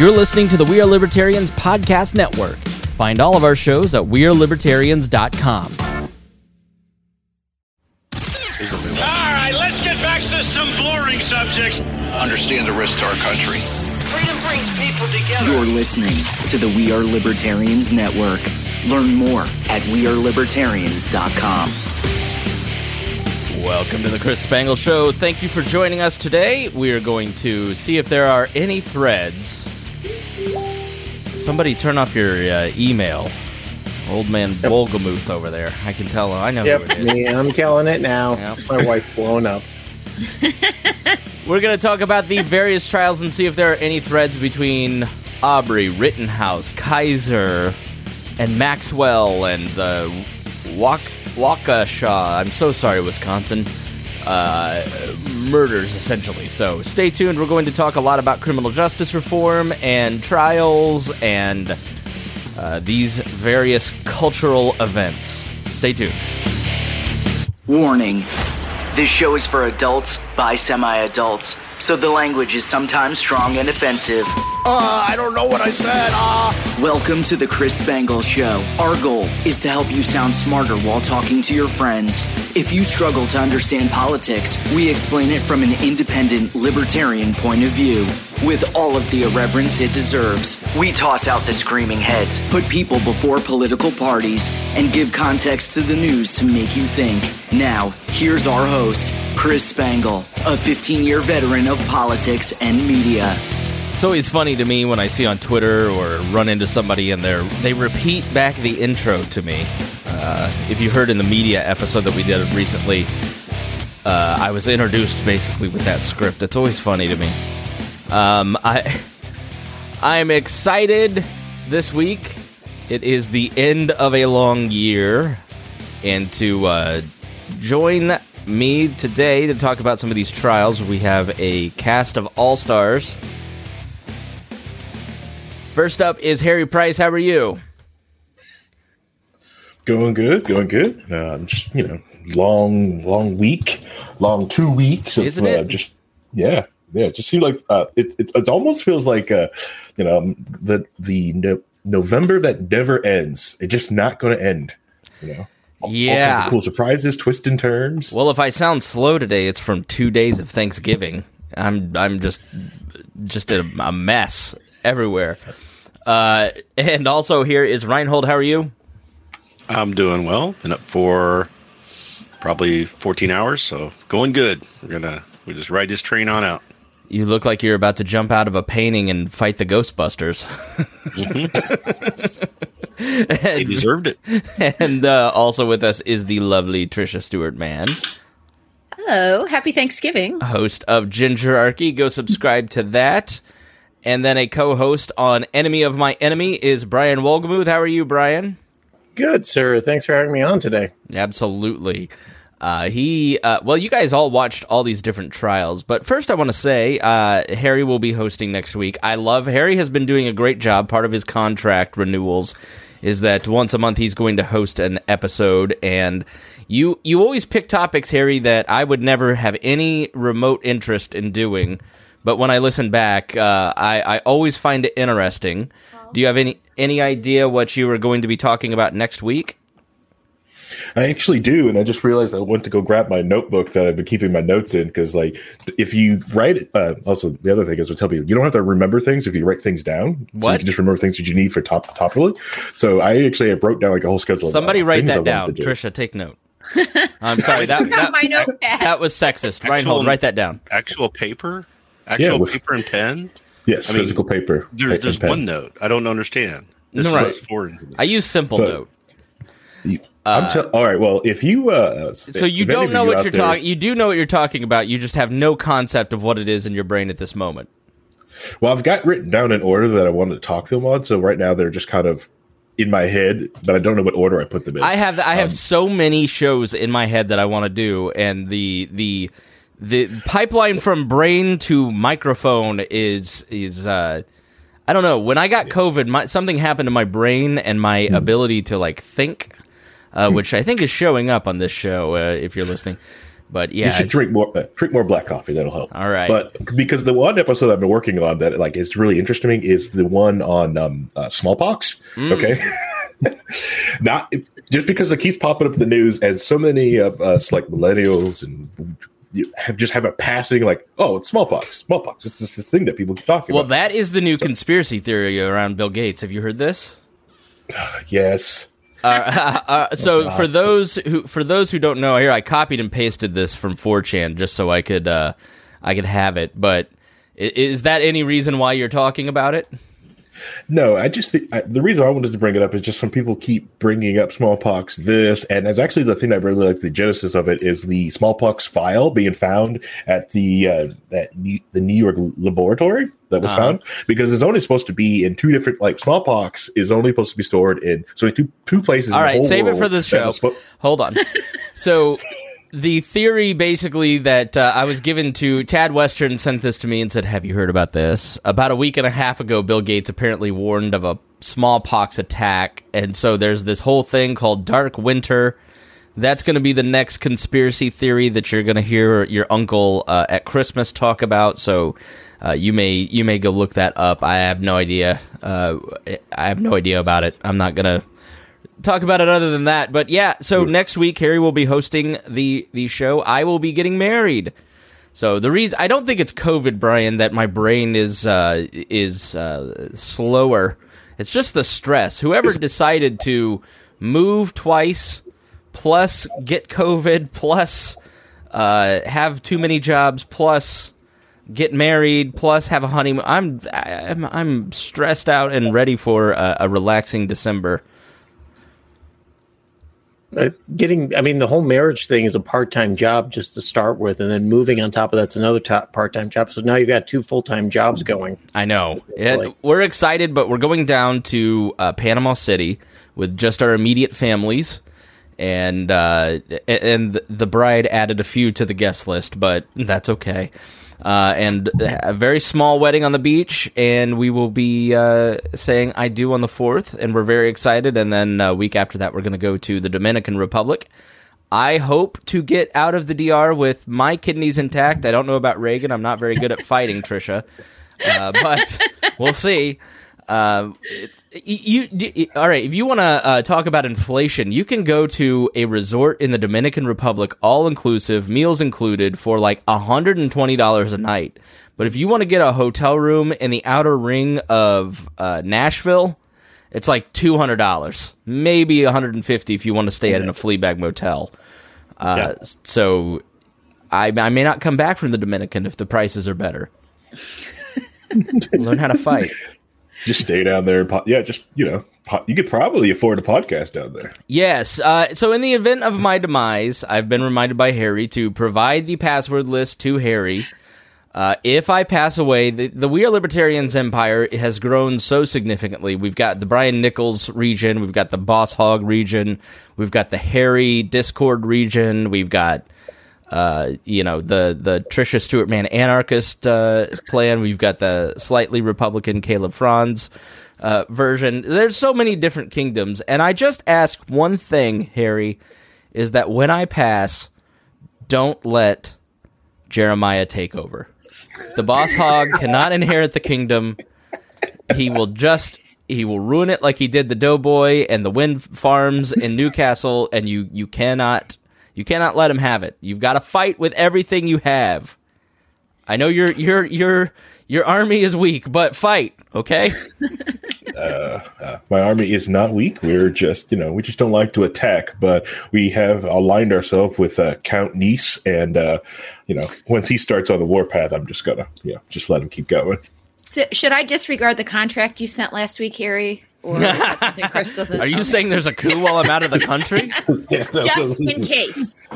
You're listening to the We Are Libertarians Podcast Network. Find all of our shows at WeareLibertarians.com. All right, let's get back to some boring subjects. Understand the risk to our country. Freedom brings people together. You're listening to the We Are Libertarians Network. Learn more at WeareLibertarians.com. Welcome to the Chris Spangle Show. Thank you for joining us today. We are going to see if there are any threads. Somebody turn off your uh, email. Old man Wolgamuth over there. I can tell. I know Yep, who it is. me. I'm killing it now. Yep. My wife blown up. We're going to talk about the various trials and see if there are any threads between Aubrey, Rittenhouse, Kizer, and Maxwell and the Waukesha. I'm so sorry, Wisconsin. Uh, murders, essentially. So stay tuned. We're going to talk a lot about criminal justice reform and trials and uh, these various cultural events. Stay tuned. Warning this show is for adults by semi adults, so the language is sometimes strong and offensive. Uh, I don't know what I said. Uh. Welcome to the Chris Spangle Show. Our goal is to help you sound smarter while talking to your friends. If you struggle to understand politics, we explain it from an independent, libertarian point of view. With all of the irreverence it deserves, we toss out the screaming heads, put people before political parties, and give context to the news to make you think. Now, here's our host, Chris Spangle, a 15 year veteran of politics and media. It's always funny to me when I see on Twitter or run into somebody and they they repeat back the intro to me. Uh, if you heard in the media episode that we did recently, uh, I was introduced basically with that script. It's always funny to me. Um, I I'm excited this week. It is the end of a long year, and to uh, join me today to talk about some of these trials, we have a cast of all stars. First up is Harry Price. How are you? Going good, going good. Um, just you know, long, long week, long two weeks of Isn't uh, it? just yeah, yeah. It just seemed like uh, it, it. It almost feels like uh, you know, um, the the no, November that never ends. It's just not going to end. You know, all, all kinds Yeah. of cool surprises, twists and turns. Well, if I sound slow today, it's from two days of Thanksgiving. I'm I'm just just a, a mess everywhere. Uh, and also here is Reinhold. How are you? I'm doing well. Been up for probably 14 hours, so going good. We're gonna we just ride this train on out. You look like you're about to jump out of a painting and fight the Ghostbusters. They deserved it. and uh, also with us is the lovely Trisha Stewart Mann, Hello, happy Thanksgiving. host of Gingerarchy. Go subscribe to that. And then a co-host on Enemy of My Enemy is Brian Wolgamuth. How are you, Brian? Good, sir. Thanks for having me on today. Absolutely. Uh, he, uh, well, you guys all watched all these different trials, but first I want to say, uh, Harry will be hosting next week. I love, Harry has been doing a great job. Part of his contract renewals is that once a month he's going to host an episode and you, you always pick topics, Harry, that I would never have any remote interest in doing. But when I listen back, uh, I, I always find it interesting. Do you have any, any idea what you are going to be talking about next week? I actually do, and I just realized I went to go grab my notebook that I've been keeping my notes in because, like, if you write it, uh, also the other thing is I tell people you don't have to remember things if you write things down. So you can just remember things that you need for top properly. So I actually have wrote down like a whole schedule. Somebody write things I that down. do. Trisha, take note. I'm sorry. That, Not that, my that was sexist. Reinhold, write that down. Actual paper, actual with- paper and pen. Yes, I mean, physical paper. There's and there's pen. one note I don't understand. This No, right. is foreign to me. I use simple But- note. You- I'm tell- all right. Well, if you uh, So you don't know what you're talking. You do know what you're talking about. You just have no concept of what it is in your brain at this moment. Well, I've got written down an order that I wanted to talk to them on. So right now they're just kind of in my head, but I don't know what order I put them in. I have I have so many shows in my head that I want to do, and the the the pipeline from brain to microphone is is uh, I don't know. When I got COVID, my, something happened to my brain and my Hmm. ability to like think, uh, which I think is showing up on this show. Uh, if you're listening, But yeah, you should drink more uh, drink more black coffee. That'll help. All right. But because the one episode I've been working on that like is really interesting is the one on um, uh, smallpox. Mm. Okay. Not just because it keeps popping up in the news, and so many of us like millennials and you have just have a passing like, oh, it's smallpox. Smallpox. It's just the thing that people keep talking well, about. Well, that is the new conspiracy theory around Bill Gates. Have you heard this? yes. Uh, so for those who for those who don't know, here I copied and pasted this from 4chan just so I could uh, I could have it. But is that any reason why you're talking about it? No, I just think I, the reason I wanted to bring it up is just some people keep bringing up smallpox. This and it's actually the thing I really like. The genesis of it is the smallpox file being found at the uh, that New, the New York laboratory that was Uh-huh. found because it's only supposed to be in two different like smallpox is only supposed to be stored in so in two two places. All in the whole save it for the show. spo- Hold on. So the theory basically that uh, I was given to Tad Western sent this to me and said, "Have you heard about this?" About a week and a half ago, Bill Gates apparently warned of a smallpox attack, and so there's this whole thing called Dark Winter. That's going to be the next conspiracy theory that you're going to hear your uncle uh, at Christmas talk about. So uh, you may you may go look that up. I have no idea. Uh, I have no idea about it. I'm not going to talk about it other than that. But yeah, so next week Harry will be hosting the the show. I will be getting married. So the reason I don't think it's COVID, Brian, that my brain is uh, is uh, slower. It's just the stress. Whoever decided to move twice, plus get COVID, plus uh, have too many jobs, plus get married, plus have a honeymoon. I'm I'm I'm stressed out and ready for a, a relaxing December. Uh, getting, I mean, the whole marriage thing is a part time job just to start with, and then moving on top of that's another top part time job. So now you've got two full time jobs going. I know. And like- we're excited, but we're going down to uh, Panama City with just our immediate families. And uh, and the bride added a few to the guest list, but that's okay. Uh, and a very small wedding on the beach, and we will be uh, saying "I do" on the fourth, and we're very excited. And then a week after that, we're going to go to the Dominican Republic. I hope to get out of the DR with my kidneys intact. I don't know about Reagan. I'm not very good at fighting, Trisha uh, but we'll see. Uh, it's, you, you all right? If you want to uh, talk about inflation, you can go to a resort in the Dominican Republic, all inclusive, meals included, for like hundred and twenty dollars a night. But if you want to get a hotel room in the outer ring of uh, Nashville, it's like two hundred dollars, maybe one hundred and fifty if you want to stay at in a Fleabag motel. Uh, So I, I may not come back from the Dominican if the prices are better. Learn how to fight. Just stay down there. Po- yeah, just you know, po- you could probably afford a podcast down there. Yes. Uh, so, in the event of my demise, I've been reminded by Harry to provide the password list to Harry. Uh, if I pass away, the, the We Are Libertarians empire has grown so significantly. We've got the Brian Nichols region, we've got the Boss Hog region, we've got the Harry Discord region, we've got uh, you know the the Trisha Stewart Mann anarchist uh, plan. We've got the slightly Republican Caleb Franz uh, version. There's so many different kingdoms, and I just ask one thing, Harry, is that when I pass, don't let Jeremiah take over. The boss hog cannot inherit the kingdom. He will just he will ruin it like he did the Doughboy and the wind farms in Newcastle, and you you cannot you cannot let him have it. You've got to fight with everything you have. I know your your your your army is weak, but fight, okay? My army is not weak. We're just, you know, we just don't like to attack, but we have aligned ourselves with uh, Count Nice, and uh, you know, once he starts on the warpath, I'm just gonna, you know, just let him keep going. So, should I disregard the contract you sent last week, Harry? Or is that something Chris doesn't? Are you okay. saying there's a coup while I'm out of the country? just in case?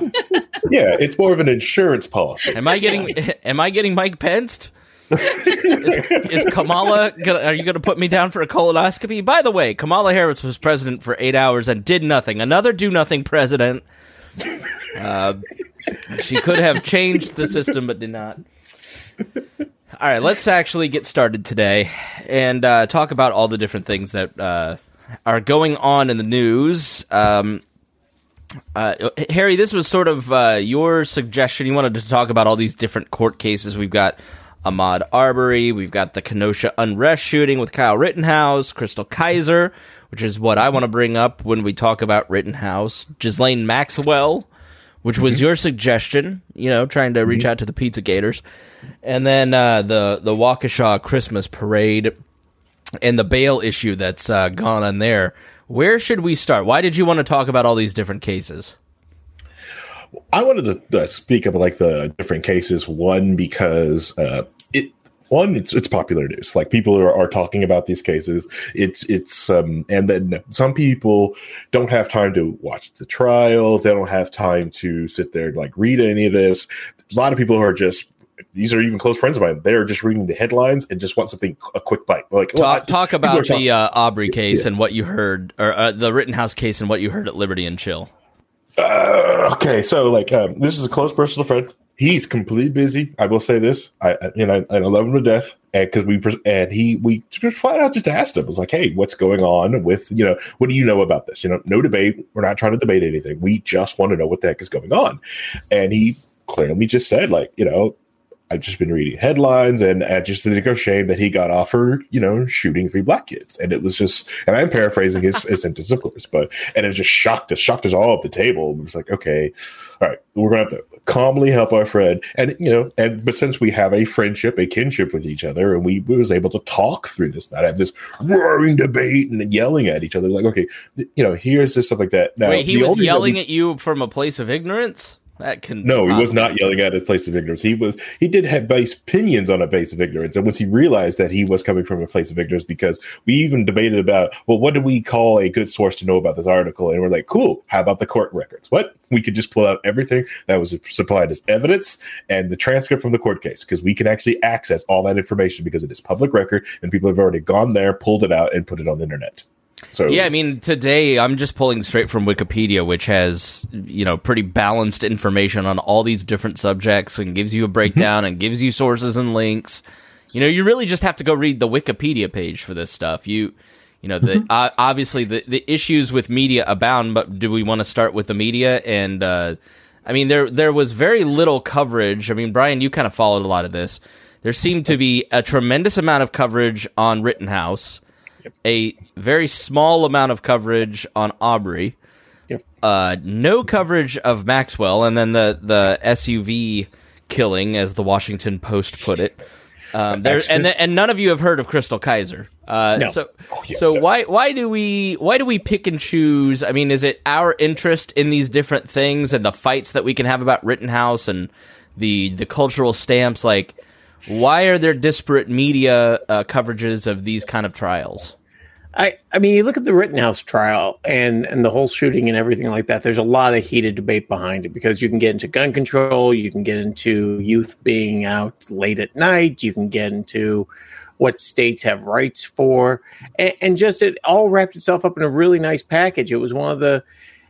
yeah, it's more of an insurance policy. Am I getting am I getting Mike Pence? is, is Kamala gonna, are you going to put me down for a colonoscopy? By the way, Kamala Harris was president for 8 hours and did nothing. Another do nothing president. Uh, she could have changed the system but did not. All right, let's actually get started today and uh, talk about all the different things that uh, are going on in the news. Um, Uh, Harry, this was sort of uh, your suggestion. You wanted to talk about all these different court cases. We've got Ahmaud Arbery, we've got the Kenosha unrest shooting with Kyle Rittenhouse, Chrystul Kizer, which is what I want to bring up when we talk about Rittenhouse, Ghislaine Maxwell, which was your suggestion. You know, trying to reach out to the Pizza Gators, and then uh, the the Waukesha Christmas parade and the bail issue that's uh, gone on there. Where should we start? Why did you want to talk about all these different cases? I wanted to uh, speak of like the different cases. One because uh, one it's it's popular news. Like people are, are talking about these cases. It's it's um and then some people don't have time to watch the trial. They don't have time to sit there and like read any of this. A lot of people who are just these are even close friends of mine. They are just reading the headlines and just want something a quick bite. Like well, I- Talk, talk about the uh, Aubrey case Yeah. and what you heard, or uh, the Rittenhouse case and what you heard at Liberty and Chill. Uh, okay, so like um, this is a close personal friend. He's completely busy. I will say this. I, and I, and I love him to death. And because we and he we just flat out just asked him. Was like, hey, what's going on with you know what do you know about this? You know, no debate. We're not trying to debate anything. We just want to know what the heck is going on. And he clearly just said like, you know, I've just been reading headlines and I just think it's shame that he got off for, you know, shooting three black kids. And it was just, and I'm paraphrasing his, his sentence, of course, but, and it just shocked us, shocked us all at the table. It was like, okay, all right, we're to have to calmly help our friend. And, you know, and, but since we have a friendship, a kinship with each other, and we, we was able to talk through this, not have this roaring debate and yelling at each other, like, okay, you know, here's this stuff like that. Now, Wait, he was only reason that yelling we- at you from a place of ignorance? That can no, he was not yelling at a place of ignorance. He was he did have base opinions on a base of ignorance. And once he realized that he was coming from a place of ignorance, because we even debated about, well, what do we call a good source to know about this article? And we're like, cool, how about the court records? What? We could just pull out everything that was supplied as evidence and the transcript from the court case, because we can actually access all that information because it is public record and people have already gone there, pulled it out, and put it on the internet. So Yeah, I mean, today I'm just pulling straight from Wikipedia, which has, you know, pretty balanced information on all these different subjects and gives you a breakdown and gives you sources and links. You know, you really just have to go read the Wikipedia page for this stuff. You, you know, the uh, obviously the the issues with media abound, but do we want to start with the media? And uh, I mean, there there was very little coverage. I mean, Brian, you kind of followed a lot of this. There seemed to be a tremendous amount of coverage on Rittenhouse a very small amount of coverage on Aubrey. Yep. Uh, no coverage of Maxwell, and then the the SUV killing, as the Washington Post put it. Um, there, and th- and none of you have heard of Chrystul Kizer. Uh, No. So yeah. so why why do we why do we pick and choose? I mean, is it our interest in these different things and the fights that we can have about Rittenhouse and the the cultural stamps? Like, why are there disparate media uh, coverages of these kind of trials? I, I mean, you look at the Rittenhouse trial and and the whole shooting and everything like that. There's a lot of heated debate behind it because you can get into gun control, you can get into youth being out late at night, you can get into what states have rights for, and, and just it all wrapped itself up in a really nice package. It was one of the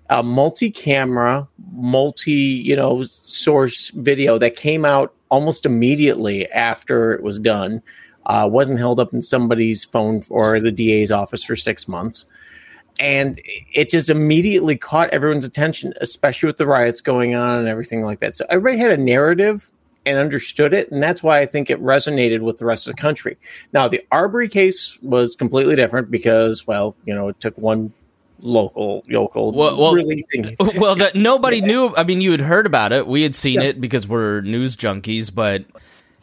uh, multi-camera, multi you know source video that came out almost immediately after it was done uh, wasn't held up in somebody's phone or the DA's office for six months. And it just immediately caught everyone's attention, especially with the riots going on and everything like that. So everybody had a narrative and understood it. And that's why I think it resonated with the rest of the country. Now, the Arbery case was completely different because, well, you know, it took one local, local Well- well- releasing. well, that nobody knew. I mean, you had heard about it. We had seen it because we're news junkies, but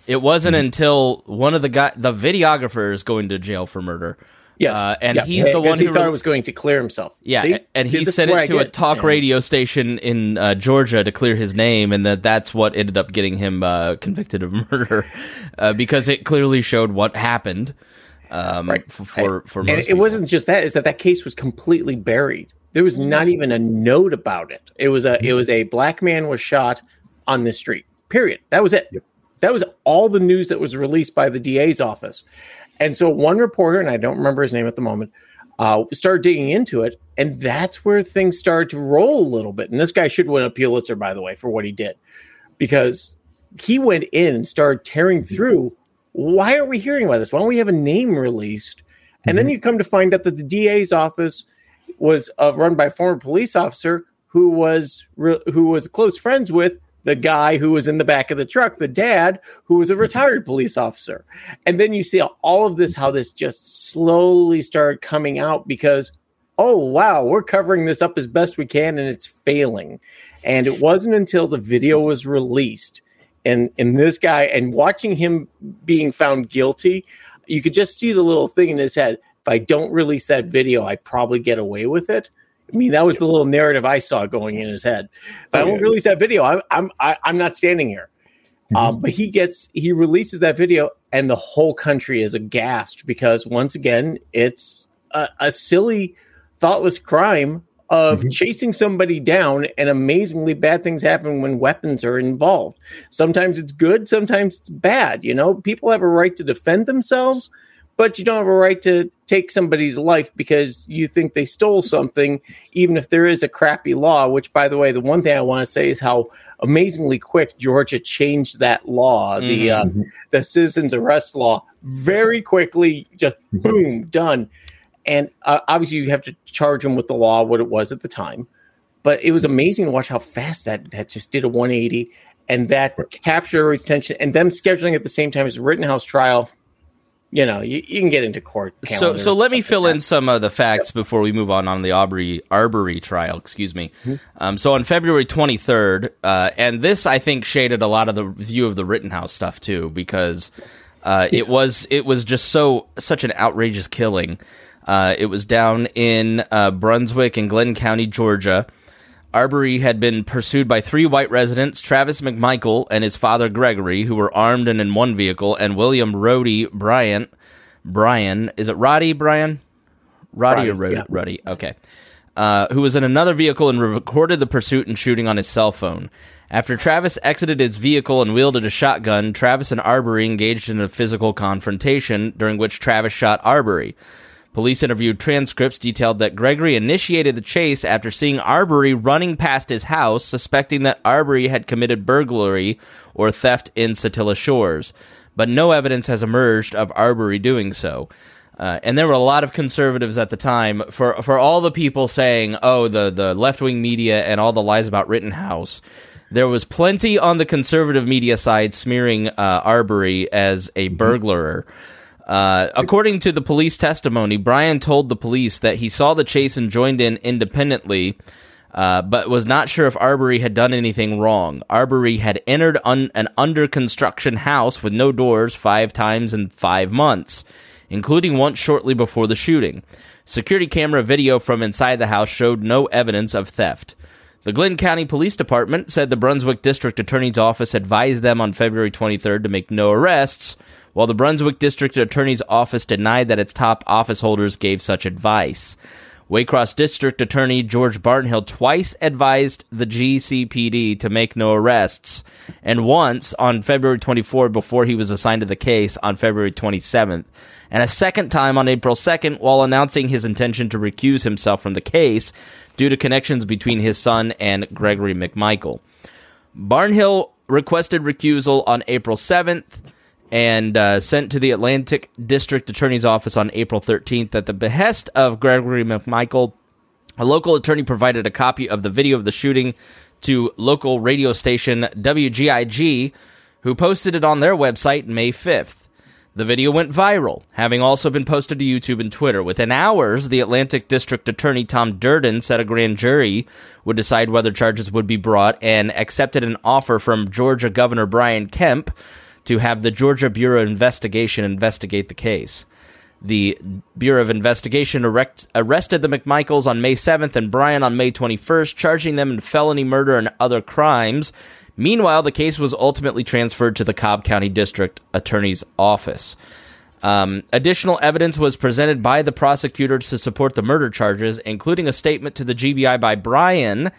it wasn't Mm-hmm. until one of the guy, the videographer, is going to jail for murder. Yes. uh, and Yeah. he's the one he who thought re- it was going to clear himself. Yeah, See? and he is sent it to a talk yeah. radio station in uh, Georgia to clear his name, and that that's what ended up getting him uh, convicted of murder uh, because it clearly showed what happened. Um, Right. for for, for and it people. wasn't just that is that that case was completely buried. There was not even a note about it. It was a it was a black man was shot on this street period. That was it. That was all the news that was released by the da's office. And so one reporter and i don't remember his name at the moment uh, started digging into it and that's where things started to roll a little bit. And this guy should win a pulitzer by the way for what he did because he went in and started tearing through why aren't we hearing about this why don't we have a name released and then you come to find out that the DA's office was uh, run by a former police officer who was re- who was close friends with the guy who was in the back of the truck, the dad who was a retired police officer. And then you see all of this, how this just slowly started coming out because, oh, wow, we're covering this up as best we can and it's failing. And it wasn't until the video was released and, and this guy and watching him being found guilty, you could just see the little thing in his head. If I don't release that video, I probably get away with it. I mean, that was the little narrative I saw going in his head. If I don't release that video, I'm I'm I, I'm not standing here. Mm-hmm. Um, but he gets he releases that video, and the whole country is aghast because once again, it's a, a silly, thoughtless crime of Mm-hmm. chasing somebody down, and amazingly bad things happen when weapons are involved. Sometimes it's good, sometimes it's bad. You know, people have a right to defend themselves, but you don't have a right to take somebody's life because you think they stole something, even if there is a crappy law. Which, by the way, the one thing I want to say is how amazingly quick Georgia changed that law, the uh, the citizens arrest law, very quickly. Just boom, done. And uh, obviously, you have to charge them with the law, what it was at the time. But it was amazing to watch how fast that that just did a 180, and that captured everybody's attention, and them scheduling at the same time as the Rittenhouse trial you know, you, you can get into court. So, so let me fill like in some of the facts before we move on on the Aubrey Arbery trial. Excuse me. Um, so on February 23rd, uh, and this I think shaded a lot of the view of the Rittenhouse stuff too, because uh, it was it was just so such an outrageous killing. Uh, it was down in uh, Brunswick in Glynn County, Georgia. Arbery had been pursued by three white residents, Travis McMichael and his father Gregory, who were armed and in one vehicle, and William Roddie Bryan. Brian, is it Roddy Bryan? Roddy, or Roddy? yeah. Roddy, okay. Uh, who was in another vehicle and recorded the pursuit and shooting on his cell phone. After Travis exited his vehicle and wielded a shotgun, Travis and Arbery engaged in a physical confrontation, during which Travis shot Arbery. Police interview transcripts detailed that Gregory initiated the chase after seeing Arbery running past his house, suspecting that Arbery had committed burglary or theft in Satilla Shores. But no evidence has emerged of Arbery doing so. Uh, and there were a lot of conservatives at the time for for all the people saying, "Oh, the the left wing media and all the lies about Rittenhouse." There was plenty on the conservative media side smearing uh, Arbery as a burglarer. Uh, according to the police testimony, Bryan told the police that he saw the chase and joined in independently, uh, but was not sure if Arbery had done anything wrong. Arbery had entered un- an under construction house with no doors five times in five months, including once shortly before the shooting. Security camera video from inside the house showed no evidence of theft. The Glynn County Police Department said the Brunswick District Attorney's Office advised them on February 23rd to make no arrests, while the Brunswick District Attorney's Office denied that its top office holders gave such advice. Waycross District Attorney George Barnhill twice advised the GCPD to make no arrests, and once on February 24 before he was assigned to the case on February 27th, and a second time on April 2nd while announcing his intention to recuse himself from the case due to connections between his son and Gregory McMichael. Barnhill requested recusal on April 7th and uh, sent to the Atlantic District Attorney's Office on April 13th at the behest of Gregory McMichael. A local attorney provided a copy of the video of the shooting to local radio station WGIG, who posted it on their website May 5th. The video went viral, having also been posted to YouTube and Twitter. Within hours, the Atlantic District Attorney Tom Durden said a grand jury would decide whether charges would be brought and accepted an offer from Georgia Governor Brian Kemp to have the Georgia Bureau of Investigation investigate the case. The Bureau of Investigation erect, arrested the McMichaels on May 7th and Bryan on May 21st, charging them in felony murder and other crimes. Meanwhile, the case was ultimately transferred to the Cobb County District Attorney's Office. Um, additional evidence was presented by the prosecutors to support the murder charges, including a statement to the GBI by Bryan,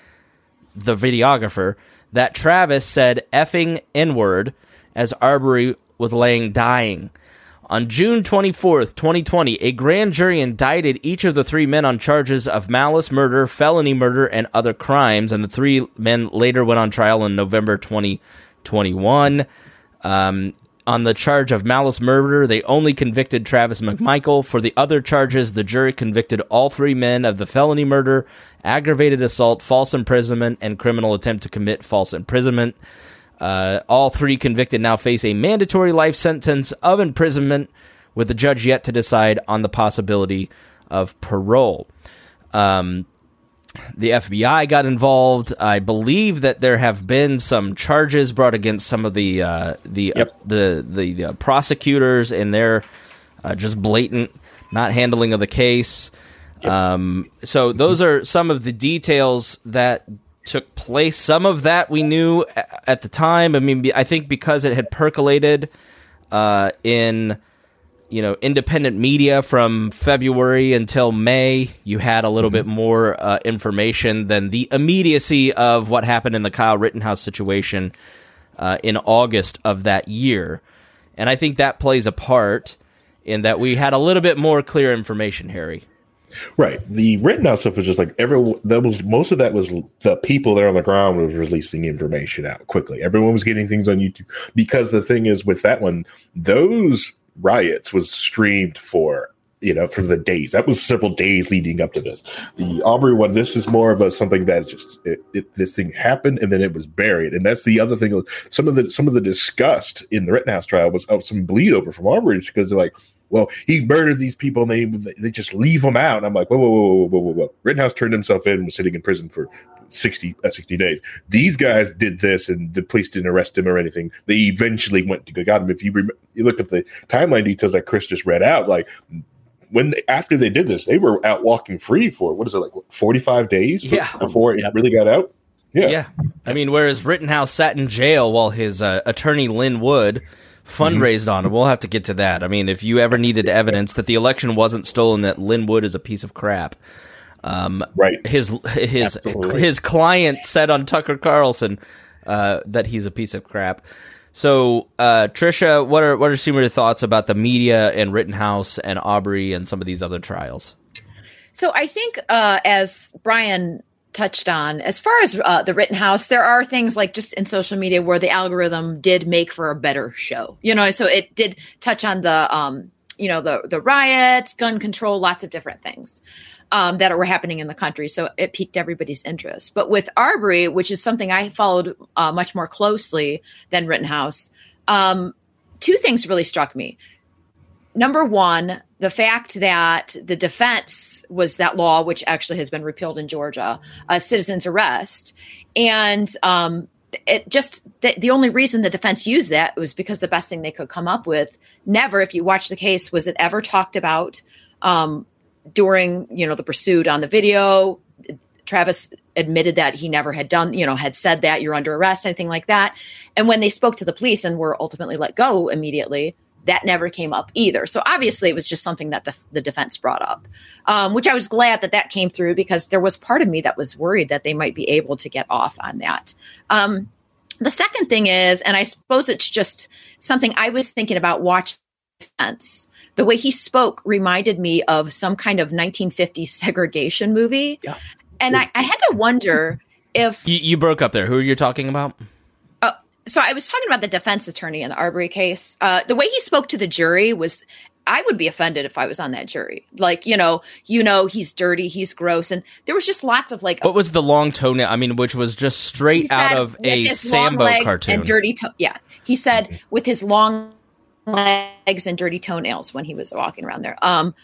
the videographer, that Travis said effing N word as Arbery was laying dying. On June 24th, 2020, a grand jury indicted each of the three men on charges of malice murder, felony murder, and other crimes, and the three men later went on trial in November 2021. Um, on the charge of malice murder, they only convicted Travis McMichael. For the other charges, the jury convicted all three men of the felony murder, aggravated assault, false imprisonment, and criminal attempt to commit false imprisonment. Uh, all three convicted now face a mandatory life sentence of imprisonment, with the judge yet to decide on the possibility of parole. Um, the FBI got involved. I believe that there have been some charges brought against some of the uh, the, Yep. uh, the the the prosecutors and their uh, just blatant not handling of the case. Um, so those are some of the details that took place. Some of that we knew at the time. I mean, I think because it had percolated uh, in you know independent media from February until May, you had a little bit more uh, information than the immediacy of what happened in the Kyle Rittenhouse situation uh, in August of that year, and I think that plays a part in that we had a little bit more clear information, Harry. Right. The written out stuff was just like every that was most of that was the people there on the ground was releasing information out quickly. Everyone was getting things on YouTube because the thing is with that one, those riots was streamed for you know for the days. That was several days leading up to this. The Aubrey one, this is more of a something that just it, it, this thing happened and then it was buried. And that's the other thing. Some of the some of the disgust in the Rittenhouse trial was of some bleed over from Aubrey because they're like well, he murdered these people and they they just leave them out. And I'm like, whoa, whoa, whoa, whoa, whoa, whoa.Rittenhouse turned himself in and was sitting in prison for 60, uh, 60 days. These guys did this and the police didn't arrest him or anything. They eventually went to go got him. If you, rem- you look at the timeline details that Chris just read out, like when they, after they did this, they were out walking free for what is it like 45 days Yeah. before it really got out? Yeah. Yeah. I mean, whereas Rittenhouse sat in jail while his uh, attorney Lin Wood fundraised on him. We'll have to get to that. I mean, if you ever needed evidence that the election wasn't stolen, that Lin Wood is a piece of crap. Um, Right. his his Absolutely. his client said on Tucker Carlson uh, that he's a piece of crap. So, uh, Trisha, what are what are some of your thoughts about the media and Rittenhouse and Aubrey and some of these other trials? So I think, uh, as Brian touched on, as far as uh, the Rittenhouse, there are things like just in social media where the algorithm did make for a better show. You know, so it did touch on the, um, you know, the the riots, gun control, lots of different things um, that were happening in the country. So it piqued everybody's interest. But with Arbery, which is something I followed uh, much more closely than Rittenhouse, um, two things really struck me number one, the fact that the defense was that law, which actually has been repealed in Georgia, a citizen's arrest, and um, it just the, the only reason the defense used that was because the best thing they could come up with. Never, if you watch the case, was it ever talked about um, during you know the pursuit on the video. Travis admitted that he never had done, you know, had said that you're under arrest, anything like that. And when they spoke to the police and were ultimately let go immediately, that never came up either. So obviously, it was just something that the, the defense brought up, um, which I was glad that that came through because there was part of me that was worried that they might be able to get off on that. Um, the second thing is, and I suppose it's just something I was thinking about watching defense. The way he spoke reminded me of some kind of 1950s segregation movie. Yeah. And I, I had to wonder if You, you broke up there. Who are you talking about? so I was talking about the defense attorney in the Arbery case. Uh, the way he spoke to the jury was, I would be offended if I was on that jury. Like, you know, you know, he's dirty, he's gross, and there was just lots of like. What was the long toenail? I mean, which was just straight out of a Sambo cartoon. and dirty toe. Yeah, he said with his long legs and dirty toenails when he was walking around there. Um,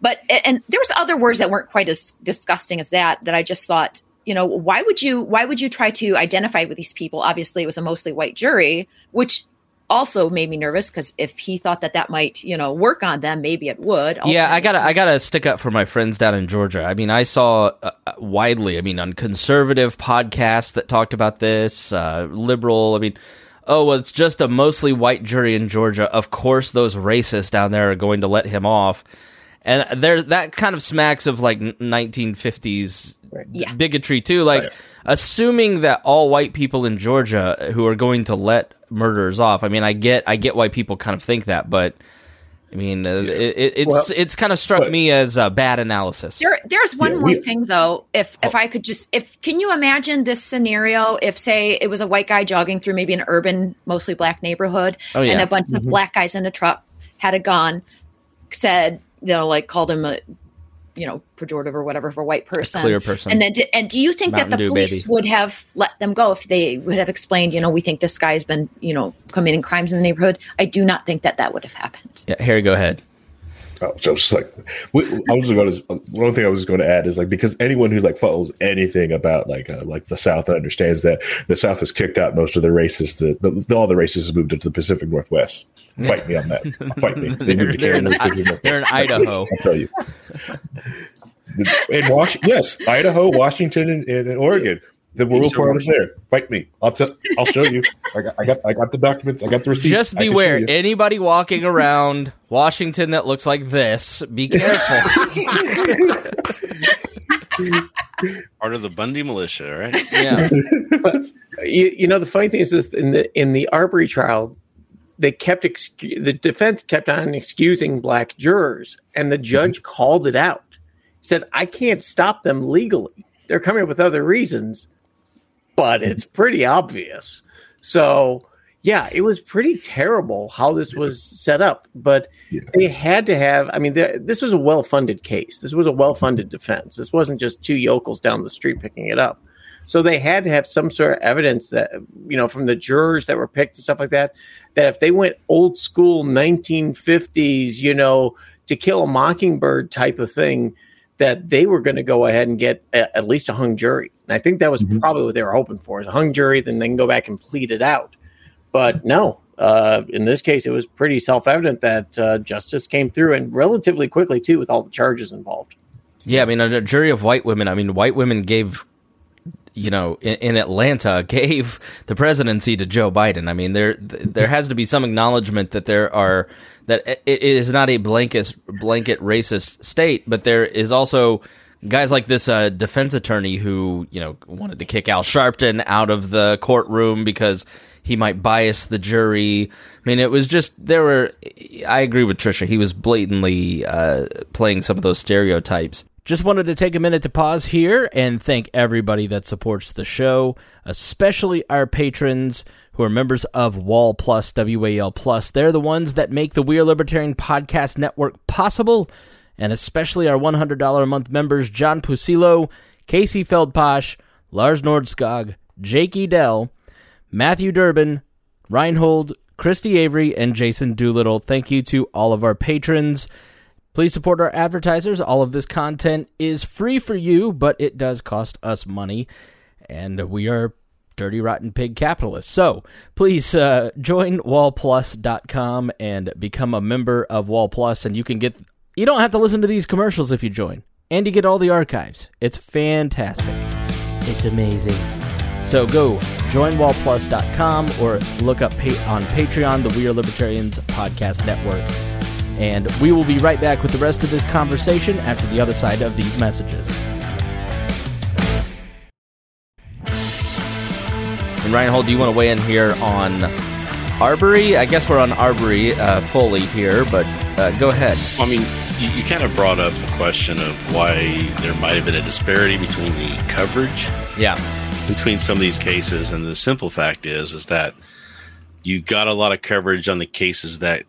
but and there was other words that weren't quite as disgusting as that. That I just thought, you know, why would you why would you try to identify with these people? Obviously, it was a mostly white jury, which also made me nervous because if he thought that that might you know work on them, maybe it would. yeah, I gotta, I gotta stick up for my friends down in Georgia. I mean, I saw uh, uh, widely. I mean, on conservative podcasts that talked about this, uh, liberal. I mean, oh, well, it's just a mostly white jury in Georgia. Of course, those racists down there are going to let him off. And there, that kind of smacks of like 1950s Yeah. bigotry too. Like Right. assuming that all white people in Georgia who are going to let murderers off. I mean, I get, I get why people kind of think that, but I mean, uh, it, it, it's Well, it's kind of struck but- me as a bad analysis. There, there's one Yeah, more we- thing though. If if I could just, if can you imagine this scenario? If say it was a white guy jogging through maybe an urban, mostly black neighborhood, Oh, yeah. and a bunch of black guys in a truck had a gun, said you know like called him a you know pejorative or whatever for a white person, clear person. and then di- and do you think Mountain that the Dew, police baby. would have let them go if they would have explained, you know, we think this guy's been you know committing crimes in the neighborhood? I do not think that that would have happened. Yeah, Harry, go ahead. Oh, so it's like I was just going to one thing I was going to add is like because anyone who like follows anything about like uh, like the South and understands that the South has kicked out most of the races. The, the all the races have moved into the Pacific Northwest. Fight me on that. Fight me. They moved to They're in-. Pacific They're in Idaho. I'll tell you. In Wash, yes, Idaho, Washington, and, and Oregon. The rural part is there. Fight me. I'll tell. I'll show you. I got. I got. I got the documents. I got the receipts. Just I can show beware. Anybody walking around Washington that looks like this, be careful. Part of the Bundy militia, right? yeah. you, you know the funny thing is this in the in the Arbery trial, they kept excu- the defense kept on excusing black jurors, and the judge mm-hmm. called it out. Said, "I can't stop them legally. They're coming up with other reasons, but it's pretty obvious." So yeah, it was pretty terrible how this was set up, but Yeah. they had to have. I mean, this was a well-funded case. This was a well-funded defense. This wasn't just two yokels down the street picking it up. So they had to have some sort of evidence that you know from the jurors that were picked and stuff like that. That if they went old school 1950s, you know, to kill a mockingbird type of thing, that they were going to go ahead and get a, at least a hung jury. And I think that was Mhm. probably what they were hoping for is a hung jury. Then they can go back and plead it out. But no, uh, in this case, it was pretty self evident that uh, justice came through and relatively quickly too, with all the charges involved. Yeah, I mean, a jury of white women. I mean, white women gave, you know, in, in Atlanta, gave the presidency to Joe Biden. I mean, there there has to be some acknowledgement that there are that it is not a blanket blanket racist state, but there is also guys like this uh, defense attorney who you know wanted to kick Al Sharpton out of the courtroom because he might bias the jury. I mean, it was just there were. I agree with Trisha. He was blatantly uh, playing some of those stereotypes. Just wanted to take a minute to pause here and thank everybody that supports the show, especially our patrons who are members of Wall Plus, WAL Plus. They're the ones that make the We Are Libertarian Podcast Network possible, and especially our $100 a month members John Pusilo, Casey Feldposh, Lars Nordskog, Jake Edel, Matthew Durbin, Reinhold, Christy Avery, and Jason Doolittle. Thank you to all of our patrons. Please support our advertisers. All of this content is free for you, but it does cost us money, and we are dirty, rotten pig capitalists. So please uh, join wallplus.com and become a member of Wall Plus, and you can get. You don't have to listen to these commercials if you join, and you get all the archives. It's fantastic. It's amazing. So go join joinwallplus.com or look up pa- on Patreon the We Are Libertarians Podcast Network. And we will be right back with the rest of this conversation after the other side of these messages. And Reinhold, do you want to weigh in here on Arbery? I guess we're on Arbery uh, fully here, but uh, go ahead. I mean, you, you kind of brought up the question of why there might have been a disparity between the coverage Yeah. between some of these cases, and the simple fact is, is that you got a lot of coverage on the cases that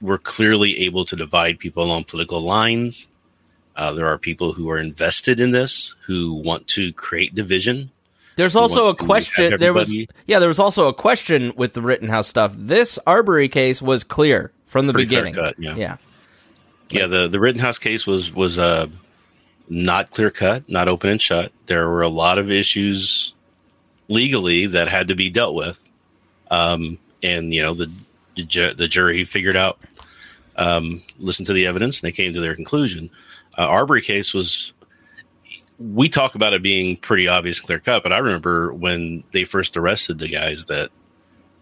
were clearly able to divide people along political lines. Uh, there are people who are invested in this who want to create division. There's also a question. There was yeah, there was also a question with the Rittenhouse stuff. This Arbery case was clear from the Pretty beginning. clear-cut, yeah. yeah. Yeah, the the Rittenhouse case was was uh, not clear cut, not open and shut. There were a lot of issues legally that had to be dealt with, um, and you know the the, ju- the jury figured out, um, listened to the evidence, and they came to their conclusion. Uh, Arbery case was. We talk about it being pretty obvious, clear cut, but I remember when they first arrested the guys that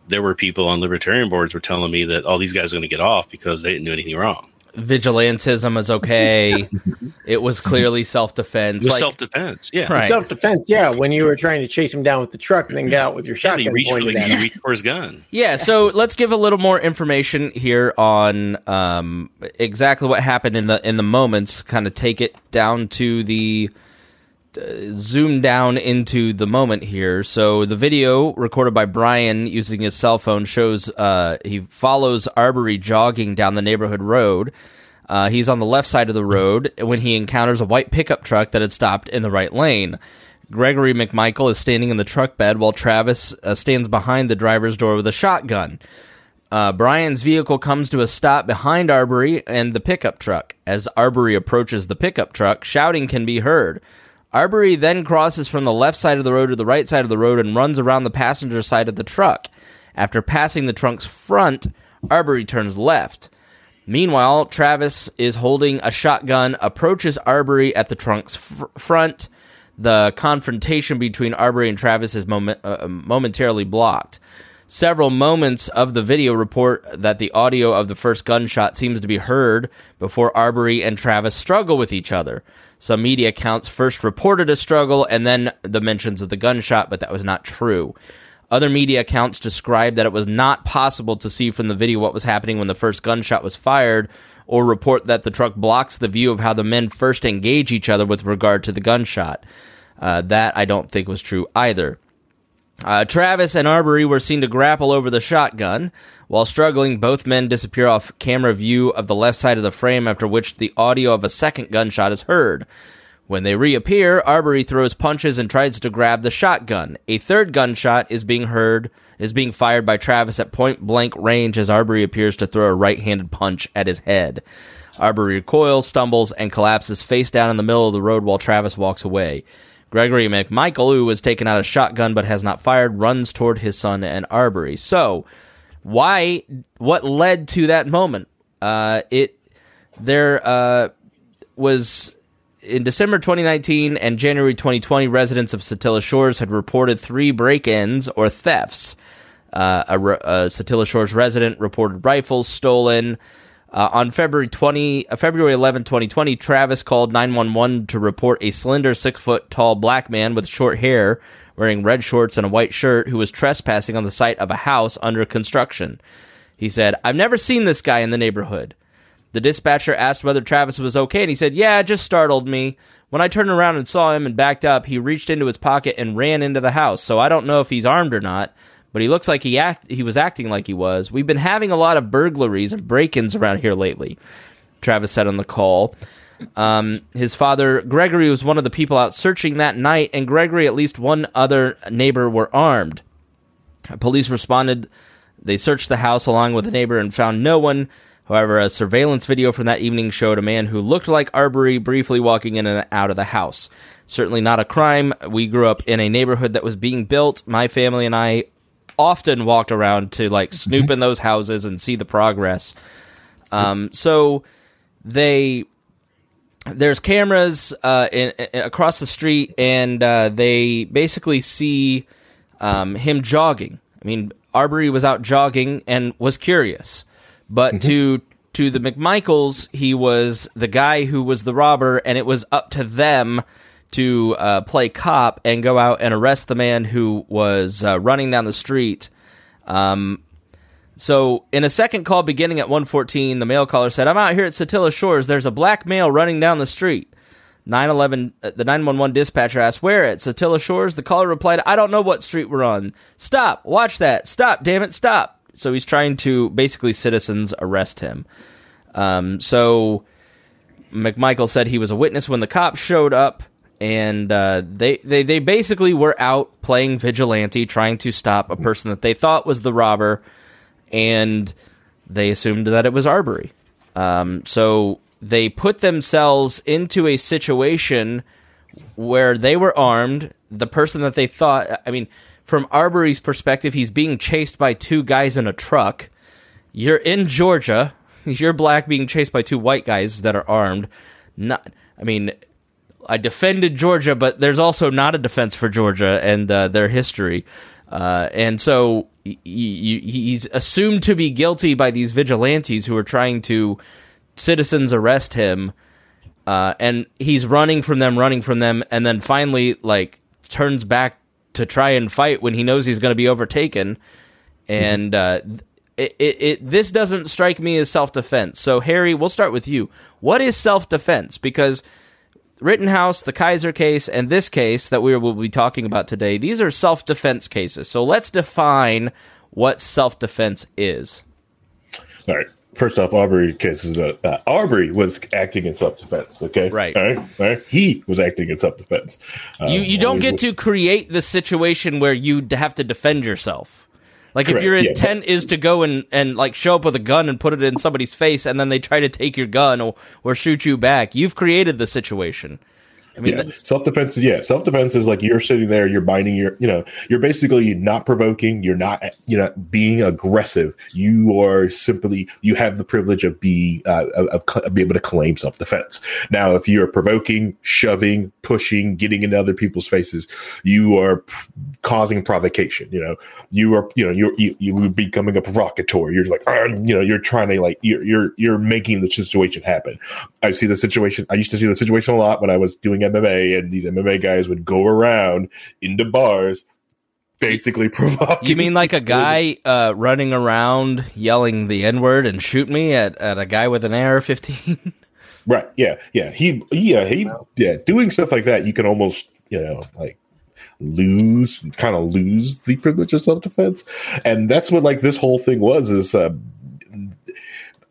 there were people on libertarian boards were telling me that all these guys are going to get off because they didn't do anything wrong. Vigilantism is okay. it was clearly self defense. It was self defense. Yeah. Right. Self defense, yeah. When you were trying to chase him down with the truck and then get out with your Yeah, he reached for, pointed the, he reached for his gun. Yeah, so let's give a little more information here on um, exactly what happened in the in the moments. Kind of take it down to the zoom down into the moment here. So the video recorded by Bryan using his cell phone shows uh, he follows Arbery jogging down the neighborhood road. Uh, he's on the left side of the road when he encounters a white pickup truck that had stopped in the right lane. Gregory McMichael is standing in the truck bed while Travis uh, stands behind the driver's door with a shotgun. Uh, Bryan's vehicle comes to a stop behind Arbery and the pickup truck. As Arbery approaches the pickup truck, shouting can be heard. Arbery then crosses from the left side of the road to the right side of the road and runs around the passenger side of the truck. After passing the trunk's front, Arbery turns left. Meanwhile, Travis is holding a shotgun, approaches Arbery at the trunk's fr- front. The confrontation between Arbery and Travis is uh, momentarily blocked. Several moments of the video report that the audio of the first gunshot seems to be heard before Arbery and Travis struggle with each other. Some media accounts first reported a struggle and then the mentions of the gunshot, but that was not true. Other media accounts described that it was not possible to see from the video what was happening when the first gunshot was fired, or report that the truck blocks the view of how the men first engage each other with regard to the gunshot. Uh, that I don't think was true either. Uh, Travis and Arbery were seen to grapple over the shotgun. While struggling, both men disappear off camera view of the left side of the frame, after which the audio of a second gunshot is heard. When they reappear, Arbery throws punches and tries to grab the shotgun. A third gunshot is being heard is being fired by Travis at point blank range as Arbery appears to throw a right-handed punch at his head. Arbery recoils, stumbles, and collapses face down in the middle of the road while Travis walks away. Gregory McMichael, who was taken out a shotgun but has not fired, runs toward his son and Arbery. So, why? What led to that moment? Uh, it there uh, was in December 2019 and January 2020, residents of Satilla Shores had reported three break-ins or thefts. Uh, a, a Satilla Shores resident reported rifles stolen. Uh, on February 20, uh, February 11, 2020, Travis called 911 to report a slender, six foot tall black man with short hair, wearing red shorts and a white shirt, who was trespassing on the site of a house under construction. He said, I've never seen this guy in the neighborhood. The dispatcher asked whether Travis was okay, and he said, Yeah, it just startled me. When I turned around and saw him and backed up, he reached into his pocket and ran into the house. So I don't know if he's armed or not, but he looks like he act he was acting like he was. We've been having a lot of burglaries and break-ins around here lately. Travis said on the call. Um, his father Gregory was one of the people out searching that night, and Gregory, at least one other neighbor, were armed. Police responded. They searched the house along with a neighbor and found no one. However, a surveillance video from that evening showed a man who looked like Arbery briefly walking in and out of the house. Certainly not a crime. We grew up in a neighborhood that was being built. My family and I often walked around to like snoop in those houses and see the progress. Um, so they there's cameras uh, in, in- across the street, and uh, they basically see um, him jogging. I mean, Arbery was out jogging and was curious, but to to the McMichaels, he was the guy who was the robber, and it was up to them to uh, play cop and go out and arrest the man who was uh, running down the street. Um, so, in a second call beginning at 114, the male caller said, I'm out here at Satilla Shores. There's a black male running down the street. 911, uh, the 911 dispatcher asked, Where at Satilla Shores? The caller replied, I don't know what street we're on. Stop, watch that. Stop, damn it, stop. So, he's trying to basically citizens arrest him. Um, so, McMichael said he was a witness when the cops showed up, and uh, they, they they basically were out playing vigilante, trying to stop a person that they thought was the robber, and they assumed that it was Arbery. Um, so they put themselves into a situation where they were armed. The person that they thought, I mean, from Arbery's perspective, he's being chased by two guys in a truck. You're in Georgia. You're black being chased by two white guys that are armed. Not, I mean, I defended Georgia, but there's also not a defense for Georgia and uh, their history. Uh, and so y- y- he's assumed to be guilty by these vigilantes who are trying to citizens arrest him, uh, and he's running from them, running from them, and then finally like turns back to try and fight when he knows he's going to be overtaken, and uh, it, it, it this doesn't strike me as self defense. So Harry, we'll start with you. What is self defense? Because Rittenhouse, the Kizer case, and this case that we will be talking about today, these are self defense cases. So let's define what self defense is. All right. First off, Aubrey case is uh, uh, Arbery was acting in self defense. Okay, Right. All right, all right. He was acting in self defense. Uh, You you don't get to create the situation where you have to defend yourself. Like if Correct, your yeah, intent is to go and, and like show up with a gun and put it in somebody's face and then they try to take your gun or, or shoot you back, you've created the situation. I mean, Yeah, self defense. Yeah, self defense is like you're sitting there, you're binding your, you know, you're basically not provoking, you're not, you know, being aggressive. You are simply, you have the privilege of be, uh, of, of be able to claim self defense. Now, if you're provoking, shoving, pushing, getting into other people's faces, you are p- causing provocation. You know, you are, you know, you're, you you becoming a provocateur. You're like, you know, you're trying to like, you're you're you're making the situation happen. I see the situation. I used to see the situation a lot when I was doing MMA, and these MMA guys would go around into bars, basically provoking. you mean like a guy uh, running around yelling the N word and shoot me at, at a guy with an AR 15? Right. Yeah. Yeah. He. Yeah. He. Yeah. Doing stuff like that, you can almost, you know, like lose, kind of lose the privilege of self defense, and that's what like this whole thing was. Is uh,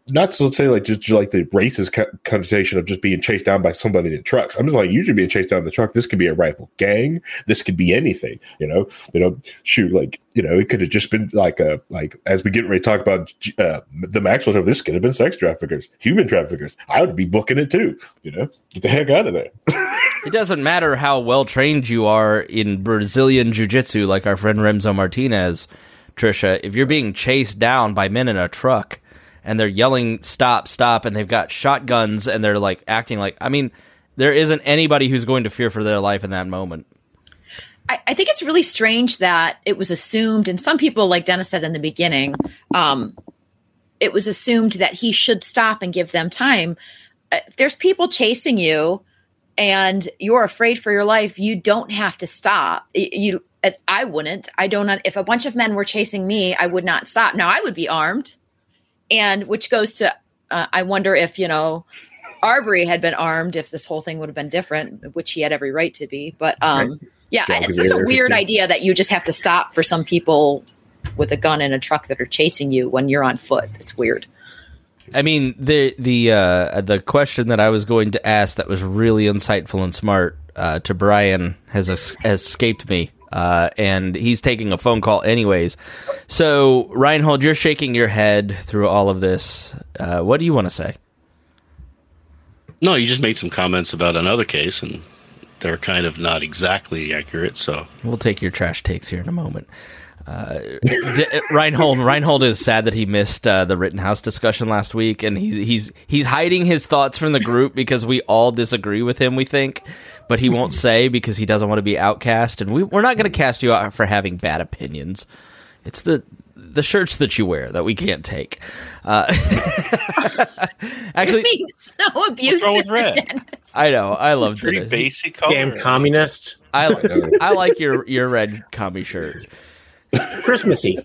not to say like just like the racist co- connotation of just being chased down by somebody in trucks. I'm just like usually being chased down in the truck. This could be a rival gang. This could be anything. You know. You know. Shoot. Like you know. It could have just been like a like as we get ready to talk about uh, the Maxwell show. This could have been sex traffickers, human traffickers. I would be booking it too. You know. Get the heck out of there. It doesn't matter how well trained you are in Brazilian jiu jitsu, like our friend Remzo Martinez, Trisha. If you're being chased down by men in a truck and they're yelling, stop, stop, and they've got shotguns and they're like acting like, I mean, there isn't anybody who's going to fear for their life in that moment. I, I think it's really strange that it was assumed, and some people, like Dennis said in the beginning, um, it was assumed that he should stop and give them time. Uh, If there's people chasing you and you're afraid for your life, you don't have to stop. You, I wouldn't. I don't. If a bunch of men were chasing me, I would not stop. Now I would be armed, and which goes to, uh, I wonder if you know, Arbery had been armed, if this whole thing would have been different, which he had every right to be. But um, yeah, Yeah, it's because just a weird idea that you just have to stop for some people with a gun and a truck that are chasing you when you're on foot. It's weird. I mean, the the uh, the question that I was going to ask that was really insightful and smart uh, to Brian has es- has escaped me, uh, and he's taking a phone call anyways. So, Reinhold, you're shaking your head through all of this. Uh, what do you want to say? No, you just made some comments about another case, and they're kind of not exactly accurate. So We'll take your trash takes here in a moment. Uh, D- Reinhold Reinhold is sad that he missed uh, the Rittenhouse discussion last week, and he's he's he's hiding his thoughts from the group because we all disagree with him. We think, but he won't say because he doesn't want to be outcast, and we, we're not going to cast you out for having bad opinions. It's the the shirts that you wear that we can't take. Uh, actually, Being so abusive. wrong with red? I know I love pretty Dennis. basic color. Damn communist. I I like your your red commie shirt. Christmassy.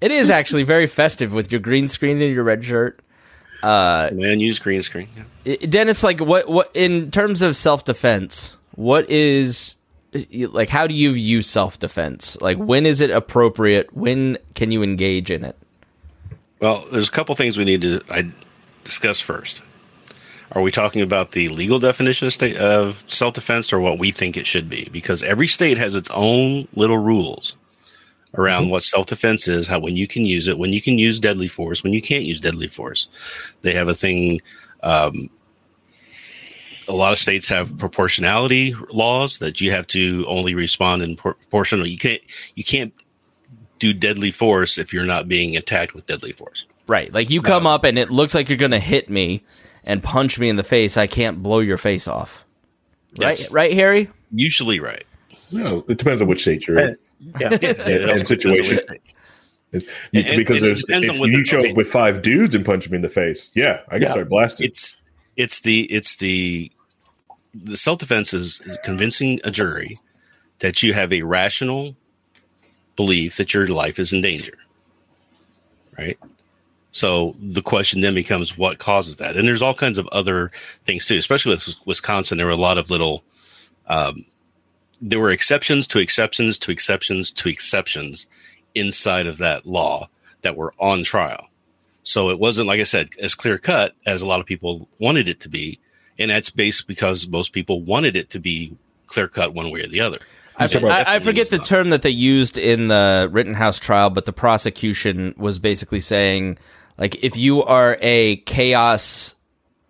It is actually very festive with your green screen and your red shirt. Man, use green screen. Yeah. Dennis, like what what in terms of self defense, what is like how do you view self defense? Like when is it appropriate? When can you engage in it? Well, there's a couple things we need to I discuss first. Are we talking about the legal definition of state of self defense or what we think it should be? Because every state has its own little rules around what self defense is, how when you can use it, when you can use deadly force, when you can't use deadly force. They have a thing. Um, a lot of states have proportionality laws that you have to only respond in por- proportional. You can't you can't do deadly force if you're not being attacked with deadly force. Right. Like you come up and it looks like you're going to hit me and punch me in the face. I can't blow your face off. Right? Yes. Right, Harry? Usually right. No, it depends on which state you're in. Uh, yeah. and situation. It- And- because and it there's, if you they're- show okay. up with five dudes and punch me in the face, yeah, I can Yeah. start blasting. it's it's the it's the the self defense is convincing a jury that you have a rational belief that your life is in danger. Right? So the question then becomes what causes that? And there's all kinds of other things too, especially with Wisconsin. There were a lot of little um, there were exceptions to exceptions to exceptions to exceptions inside of that law that were on trial. So it wasn't, like I said, as clear cut as a lot of people wanted it to be. And that's based because most people wanted it to be clear cut one way or the other. I, talking I, I forget the Definitely was term that they used in the Rittenhouse trial, but the prosecution was basically saying, like, if you are a chaos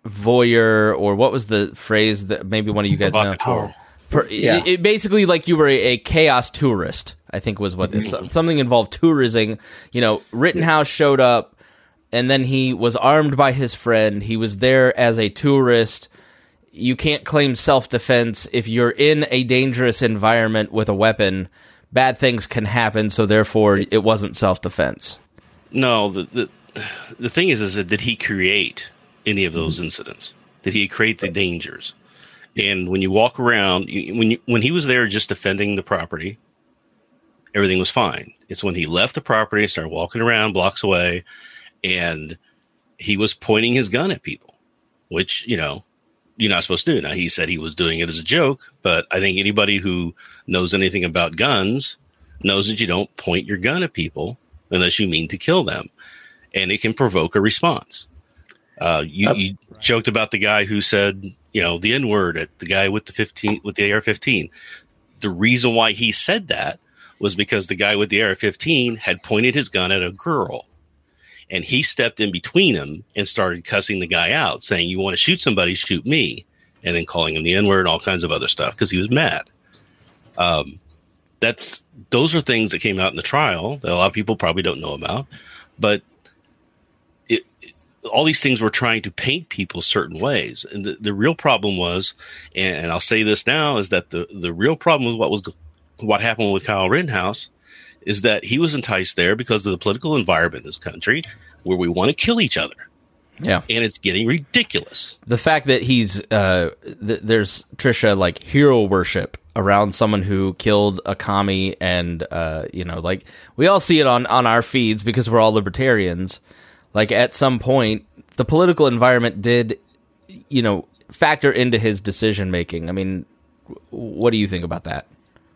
voyeur, or what was the phrase that maybe one of you guys know? Provocateur. Per, Yeah. it, it basically like you were a, a chaos tourist. I think was what this, mm-hmm. something involved tourism. You know, Rittenhouse showed up, and then he was armed by his friend. He was there as a tourist. You can't claim self defense if you're in a dangerous environment with a weapon. Bad things can happen, so therefore it wasn't self defense. No, the, the the thing is, is that did he create any of those incidents? Did he create the dangers? And when you walk around, you, when you, when he was there just defending the property, everything was fine. It's when he left the property and started walking around blocks away, and he was pointing his gun at people, which you know you're not supposed to do. Now he said he was doing it as a joke, but I think anybody who knows anything about guns knows that you don't point your gun at people unless you mean to kill them, and it can provoke a response. Uh, you, you joked about the guy who said, you know, the N word at the guy with the 15 with the AR-15. The reason why he said that was because the guy with the AR-15 had pointed his gun at a girl, and he stepped in between them and started cussing the guy out, saying, "You want to shoot somebody? Shoot me!" And then calling him the N word and all kinds of other stuff because he was mad. Um, that's those are things that came out in the trial that a lot of people probably don't know about, but it, it- all these things were trying to paint people certain ways, and the, the real problem was, and, and I'll say this now, is that the the real problem with what was what happened with Kyle Rittenhouse is that he was enticed there because of the political environment in this country where we want to kill each other, Yeah. and it's getting ridiculous. the fact that he's uh th- there's Trisha like hero worship around someone who killed a commie and uh you know like we all see it on on our feeds because we're all libertarians like at some point the political environment did you know factor into his decision making i mean what do you think about that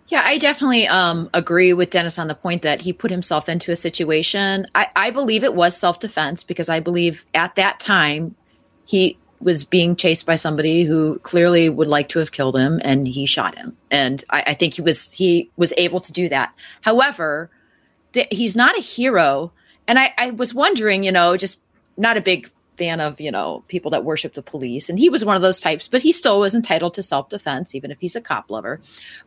Yeah, I definitely um, agree with Dennis on the point that he put himself into a situation. I, I believe it was self defense because I believe at that time he was being chased by somebody who clearly would like to have killed him, and he shot him. And I, I think he was he was able to do that. However, th- he's not a hero, and I, I was wondering, you know, just not a big fan of you know people that worship the police. And he was one of those types but he still was entitled to self-defense even if he's a cop lover.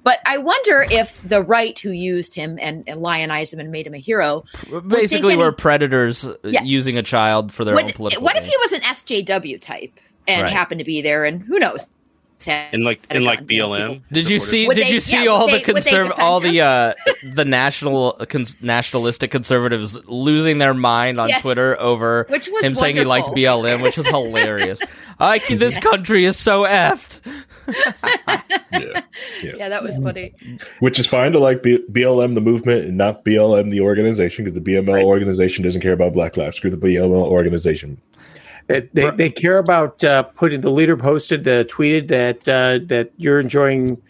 But i wonder if the right who used him and, and lionized him and made him a hero basically we're predators Yeah. using a child for their own political what if he was an sjw type and Right. happened to be there? And who knows And like Had a and like gun, you know, BLM. Did you see? Would did they- you see yeah, all would the they- would they conserv- defend all the uh, the national cons- nationalistic conservatives losing their mind on Yes. Twitter over Which was him saying he likes wonderful. BLM, which was hilarious. I can, this country is so effed. yeah. yeah that was funny Which is fine to like B- BLM the movement and not BLM the organization because the BML organization doesn't care about Black lives. Screw the BLM organization. They, they, they care about uh, putting the leader posted, uh, tweeted that uh, that you're enjoying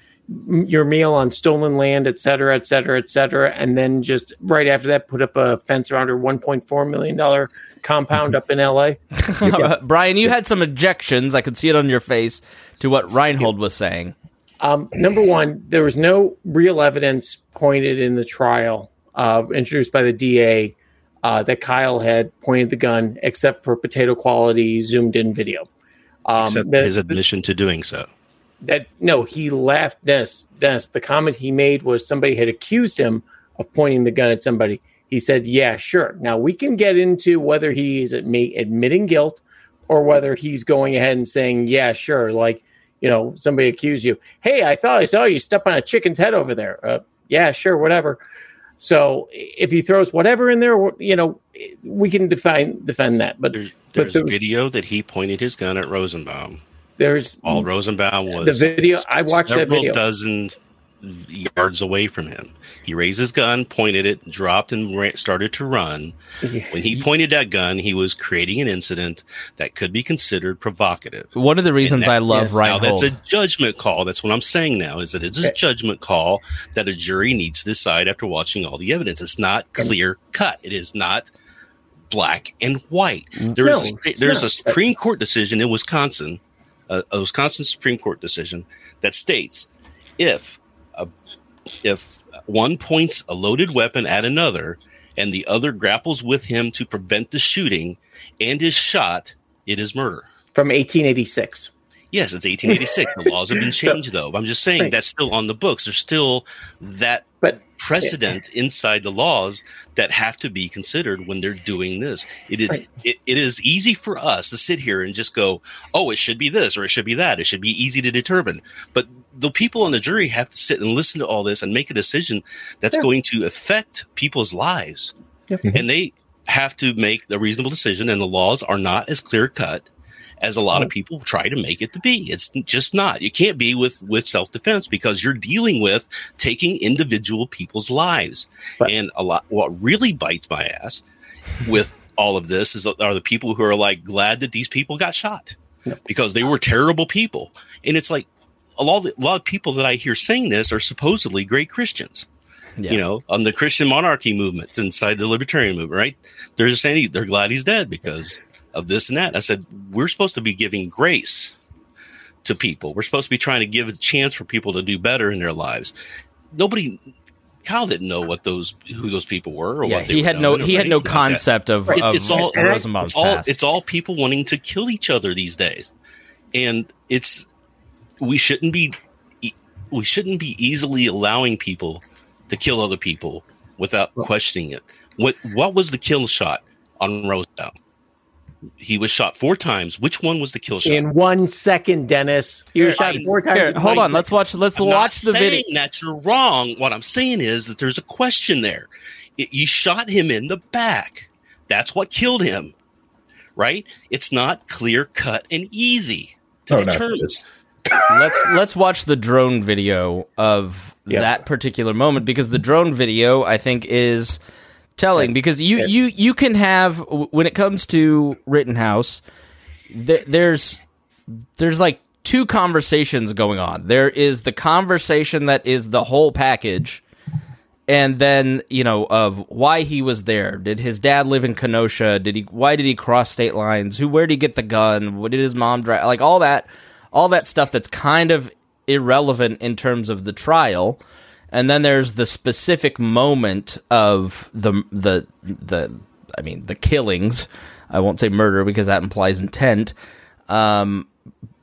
your meal on stolen land, et cetera, et cetera, et cetera, and then just right after that, put up a fence around her 1.4 million dollar compound up in L.A. Brian, you had some objections. I could see it on your face to what Reinhold was saying. Um, number one, there was no real evidence pointed in the trial uh, introduced by the DA uh, that Kyle had pointed the gun, except for potato quality zoomed in video. Um, Except the- his admission to doing so. that no, he laughed. Dennis, Dennis, the comment he made was somebody had accused him of pointing the gun at somebody. He said, "Yeah, sure." Now we can get into whether he is admitting guilt or whether he's going ahead and saying, "Yeah, sure." Like you know, somebody accused you. Hey, I thought I saw you step on a chicken's head over there. Uh, yeah, sure, whatever. So if he throws whatever in there, you know, we can define defend that. But There's, but there's there- video that he pointed his gun at Rosenbaum. there's All Rosenbaum was The video- I watched that video. dozen yards away from him. He raised his gun, pointed it, dropped, and ran, started to run. When he pointed that gun, he was creating an incident that could be considered provocative. One of the reasons that- I love yes. Now, that's a judgment call. That's what I'm saying now. Is that it's a judgment call that a jury needs to decide after watching all the evidence. It's not clear cut. It is not black and white. There is No, a, there's not. a Supreme Court decision in Wisconsin, a, a Wisconsin Supreme Court decision that states if a, if one points a loaded weapon at another and the other grapples with him to prevent the shooting and is shot, it is murder. from 1886. Yes, it's 1886. the laws have been So- changed, though. I'm just saying Right. that's still on the books. There's still that But precedent inside the laws that have to be considered when they're doing this. It is Right. it, it is easy for us to sit here and just go, "Oh, it should be this or it should be that." It should be easy to determine. But the people on the jury have to sit and listen to all this and make a decision that's Yeah. going to affect people's lives. Yep. Mm-hmm. And they have to make the reasonable decision and the laws are not as clear cut as a lot of mm. people try to make it to be. It's just not. You can't be with with self defense because you're dealing with taking individual people's lives. But- and a lot. What really bites my ass with all of this is are the people who are like glad that these people got shot because they were terrible people. And it's like a lot, of, a lot of people that I hear saying this are supposedly great Christians Yeah. you know, on the Christian monarchy movement inside the libertarian movement, right? They're just saying he- they're glad he's dead because of this and that. I said, we're supposed to be giving grace to people. We're supposed to be trying to give a chance for people to do better in their lives. Nobody, Kyle didn't know what those, who those people were or yeah, what they he were had no he had no anything like concept of, It- of it's all- Rosenbaum's It's all, past. it's all people wanting to kill each other these days. And it's, we shouldn't be, we shouldn't be easily allowing people to kill other people without questioning it. What what was the kill shot on Roosevelt? He was shot four times. Which one was the kill shot? in one second, Dennis, you were shot I- four times. Here, hold one on. Let's watch. Let's I'm watch not the saying video. that you're wrong. What I'm saying is that there's a question there. It, you shot him in the back. That's what killed him, right? It's not clear cut and easy to Oh, no, determine. it's- let's let's watch the drone video of Yeah. that particular moment because the drone video I think is telling That's- because you you you can have when it comes to Rittenhouse there, there's there's like two conversations going on. There is the conversation that is the whole package and then you know of why he was there. Did his dad live in Kenosha? Did he? Why did he cross state lines? Who? Where did he get the gun? What did his mom drive? Like all that, all that stuff that's kind of irrelevant in terms of the trial. And then there's the specific moment of the the the I mean the killings. I won't say murder because that implies intent. Um,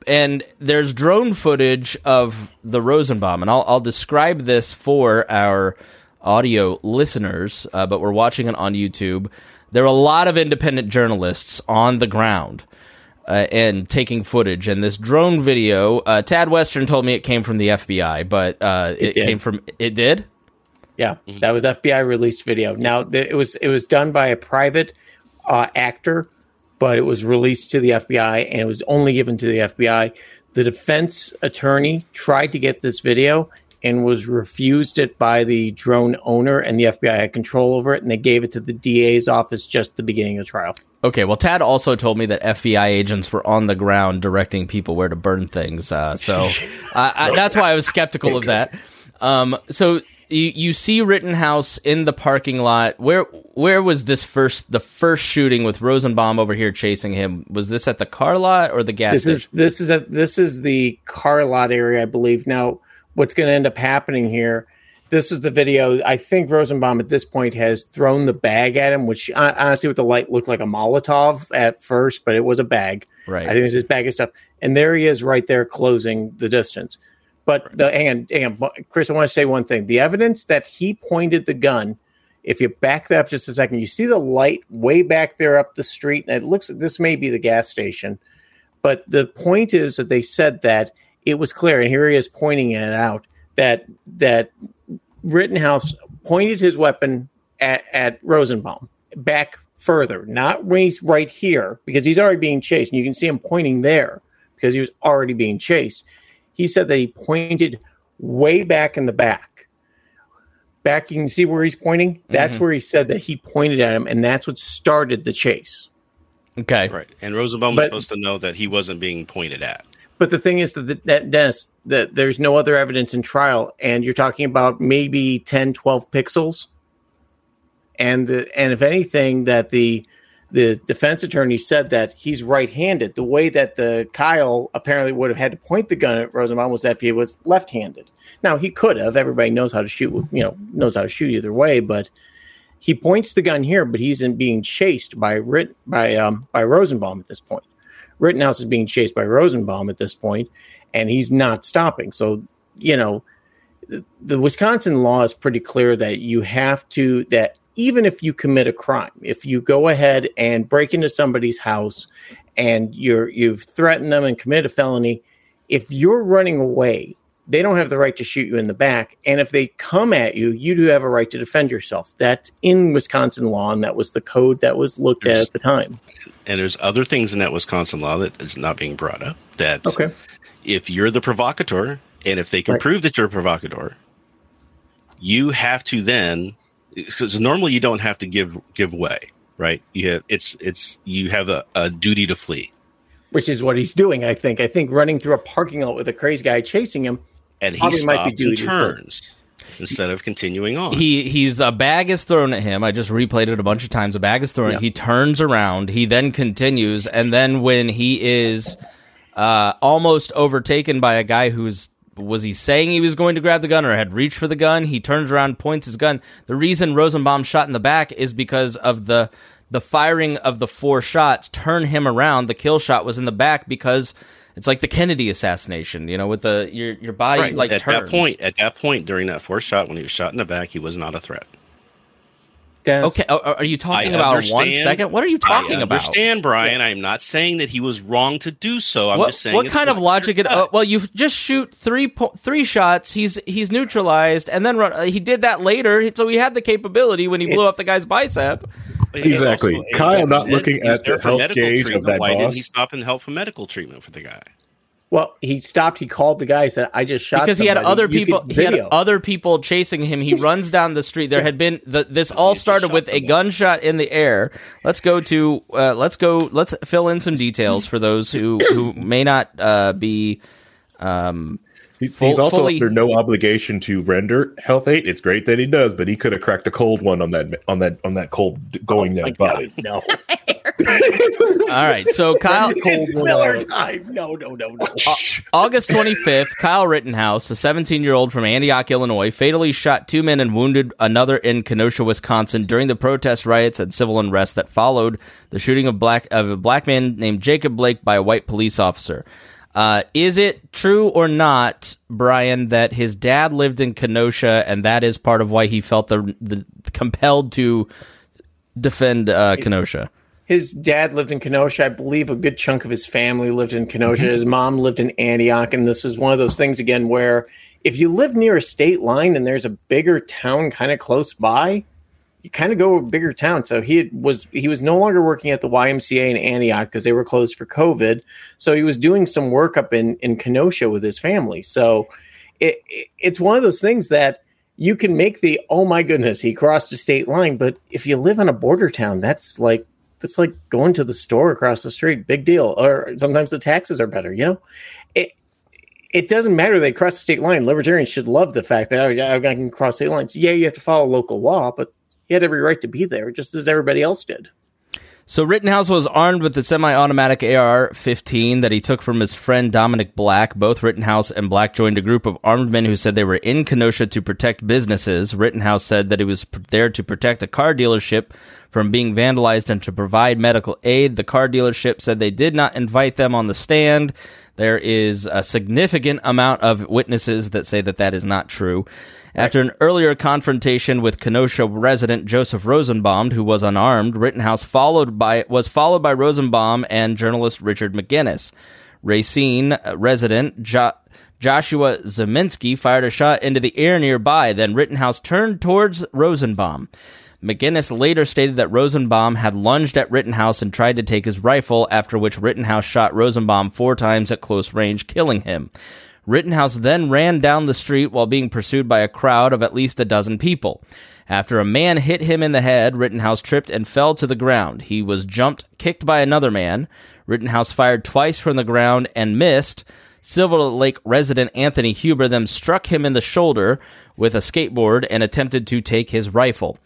and there's drone footage of the Rosenbaum, and I'll, I'll describe this for our audio listeners, uh, but we're watching it on YouTube. There are a lot of independent journalists on the ground uh, and taking footage. And this drone video, uh, Tad Western told me it came from the FBI, but uh, it, did. came from it did. Yeah, that was FBI released video. Now th- it was it was done by a private uh, actor, but it was released to the FBI and it was only given to the FBI. The defense attorney tried to get this video and was refused it by the drone owner, and the FBI had control over it, and they gave it to the DA's office just the beginning of the trial. Okay, well, Tad also told me that FBI agents were on the ground directing people where to burn things. Uh, so I, I, that's why I was skeptical of that. Um, so you, you see Rittenhouse in the parking lot. Where where was this first the first shooting with Rosenbaum over here chasing him? Was this at the car lot or the gas This station? is this is a this is the car lot area, I believe. Now, what's going to end up happening here? This is the video. I think Rosenbaum at this point has thrown the bag at him, which hon- honestly, with the light, looked like a Molotov at first, but it was a bag. right. I think it's his bag of stuff, and there he is, right there, closing the distance. But the hang on, hang on, Chris. I want to say one thing: the evidence that he pointed the gun. If you back that up just a second, you see the light way back there up the street, and it looks. Like this may be the gas station, but the point is that they said that it was clear, and here he is pointing it out that that Rittenhouse pointed his weapon at, at Rosenbaum back further, not when he's right here, because he's already being chased. And you can see him pointing there because he was already being chased. He said that he pointed way back in the back. Back, you can see where he's pointing. That's Mm-hmm. where he said that he pointed at him, and that's what started the chase. Okay. Right. And Rosenbaum was supposed to know that he wasn't being pointed at. But the thing is that, that Dennis, that there's no other evidence in trial, and you're talking about maybe 10, 12 pixels. And the, and if anything, that the the defense attorney said that he's right-handed. The way that the Kyle apparently would have had to point the gun at Rosenbaum was if he was left-handed. Now he could have. Everybody knows how to shoot. You know, knows how to shoot either way. But he points the gun here, but he's in being chased by by um by Rosenbaum at this point. Rittenhouse is being chased by Rosenbaum at this point, and he's not stopping. So, you know, the, the Wisconsin law is pretty clear that you have to, that even if you commit a crime, if you go ahead and break into somebody's house and you're, you've threatened them and committed a felony, if you're running away, they don't have the right to shoot you in the back. And if they come at you, you do have a right to defend yourself. That's in Wisconsin law, and that was the code that was looked at at the time. And there's other things in that Wisconsin law that is not being brought up. That Okay. if you're the provocateur, and if they can Right. prove that you're a provocateur, you have to then, because normally you don't have to give give way, right? You have it's it's you have a, a duty to flee, which is what he's doing. I think. I think running through a parking lot with a crazy guy chasing him. And he Probably might be stops and duty to flee. turns instead of continuing on. He he's a bag is thrown at him. I just replayed it a bunch of times. A bag is thrown. Yeah. He turns around. He then continues, and then when he is uh, almost overtaken by a guy who's was he saying he was going to grab the gun or had reached for the gun? He turns around, points his gun. The reason Rosenbaum shot in the back is because of the the firing of the four shots turn him around. The kill shot was in the back because it's like the Kennedy assassination. You know, with the your your body right like at turns. that point, at that point during that fourth shot, when he was shot in the back, he was not a threat. Dennis, Okay, are, are you talking I about one second? What are you talking I about? understand, Brian. I'm not saying that he was wrong to do so. I'm what, just saying what it's kind of logic? It, clear uh, well, you just shoot three po- three shots. He's he's neutralized, and then run, uh, he did that later. So he had the capability when he blew up the guy's bicep. But he's Exactly. also- Kyle not he looking was at the health medical gauge of treatment. that Why didn't he stop and help for medical treatment for the guy? Well, he stopped. He called the guy. Said, "I just shot." because he had other You people he had other people chasing him he runs down the street there had been the, this all started shot with a gunshot in the air let's go to uh, let's go let's fill in some details for those who who may not uh, be um He's, Full- he's also fully- under no obligation to render health aid. It's great that he does, but he could have cracked a cold one on that on that on that cold going oh My dead God, body. No, all right so kyle it's Miller time. No, no, no, no. August 25th, Kyle Rittenhouse, a 17 year old from Antioch, Illinois, fatally shot two men and wounded another in Kenosha, Wisconsin during the protest riots and civil unrest that followed the shooting of, black, of a black man named Jacob Blake by a white police officer. Uh, is it true or not, Brian, that his dad lived in Kenosha and that is part of why he felt the, the compelled to defend uh, Kenosha? His dad lived in Kenosha. I believe a good chunk of his family lived in Kenosha. His mom lived in Antioch, and this is one of those things again where if you live near a state line and there's a bigger town kind of close by, you kind of go a bigger town. So he had- was he was no longer working at the YMCA in Antioch because they were closed for COVID. So he was doing some work up in in Kenosha with his family. So it, it it's one of those things that you can make the oh my goodness he crossed a state line, but if you live in a border town, that's like that's like going to the store across the street. Big deal. Or sometimes the taxes are better. You know, it it doesn't matter they cross the state line. Libertarians should love the fact that oh, yeah, I can cross state lines. Yeah, you have to follow local law, but he had every right to be there, just as everybody else did. So Rittenhouse was armed with the semi-automatic AR-15 that he took from his friend Dominic Black. Both Rittenhouse and Black joined a group of armed men who said they were in Kenosha to protect businesses. Rittenhouse said that he was there to protect a car dealership from being vandalized and to provide medical aid. The car dealership said they did not invite them on the stand. There is a significant amount of witnesses that say that that is not true. After an earlier confrontation with Kenosha resident Joseph Rosenbaum, who was unarmed, Rittenhouse followed by was followed by Rosenbaum and journalist Richard McGinnis. Racine uh, resident jo- Joshua Ziminski fired a shot into the air nearby. Then Rittenhouse turned towards Rosenbaum. McGinnis later stated that Rosenbaum had lunged at Rittenhouse and tried to take his rifle, after which Rittenhouse shot Rosenbaum four times at close range, killing him. Rittenhouse then ran down the street while being pursued by a crowd of at least a dozen people. After a man hit him in the head, Rittenhouse tripped and fell to the ground. He was jumped, kicked by another man. Rittenhouse fired twice from the ground and missed. Silver Lake resident Anthony Huber then struck him in the shoulder with a skateboard and attempted to take his rifle.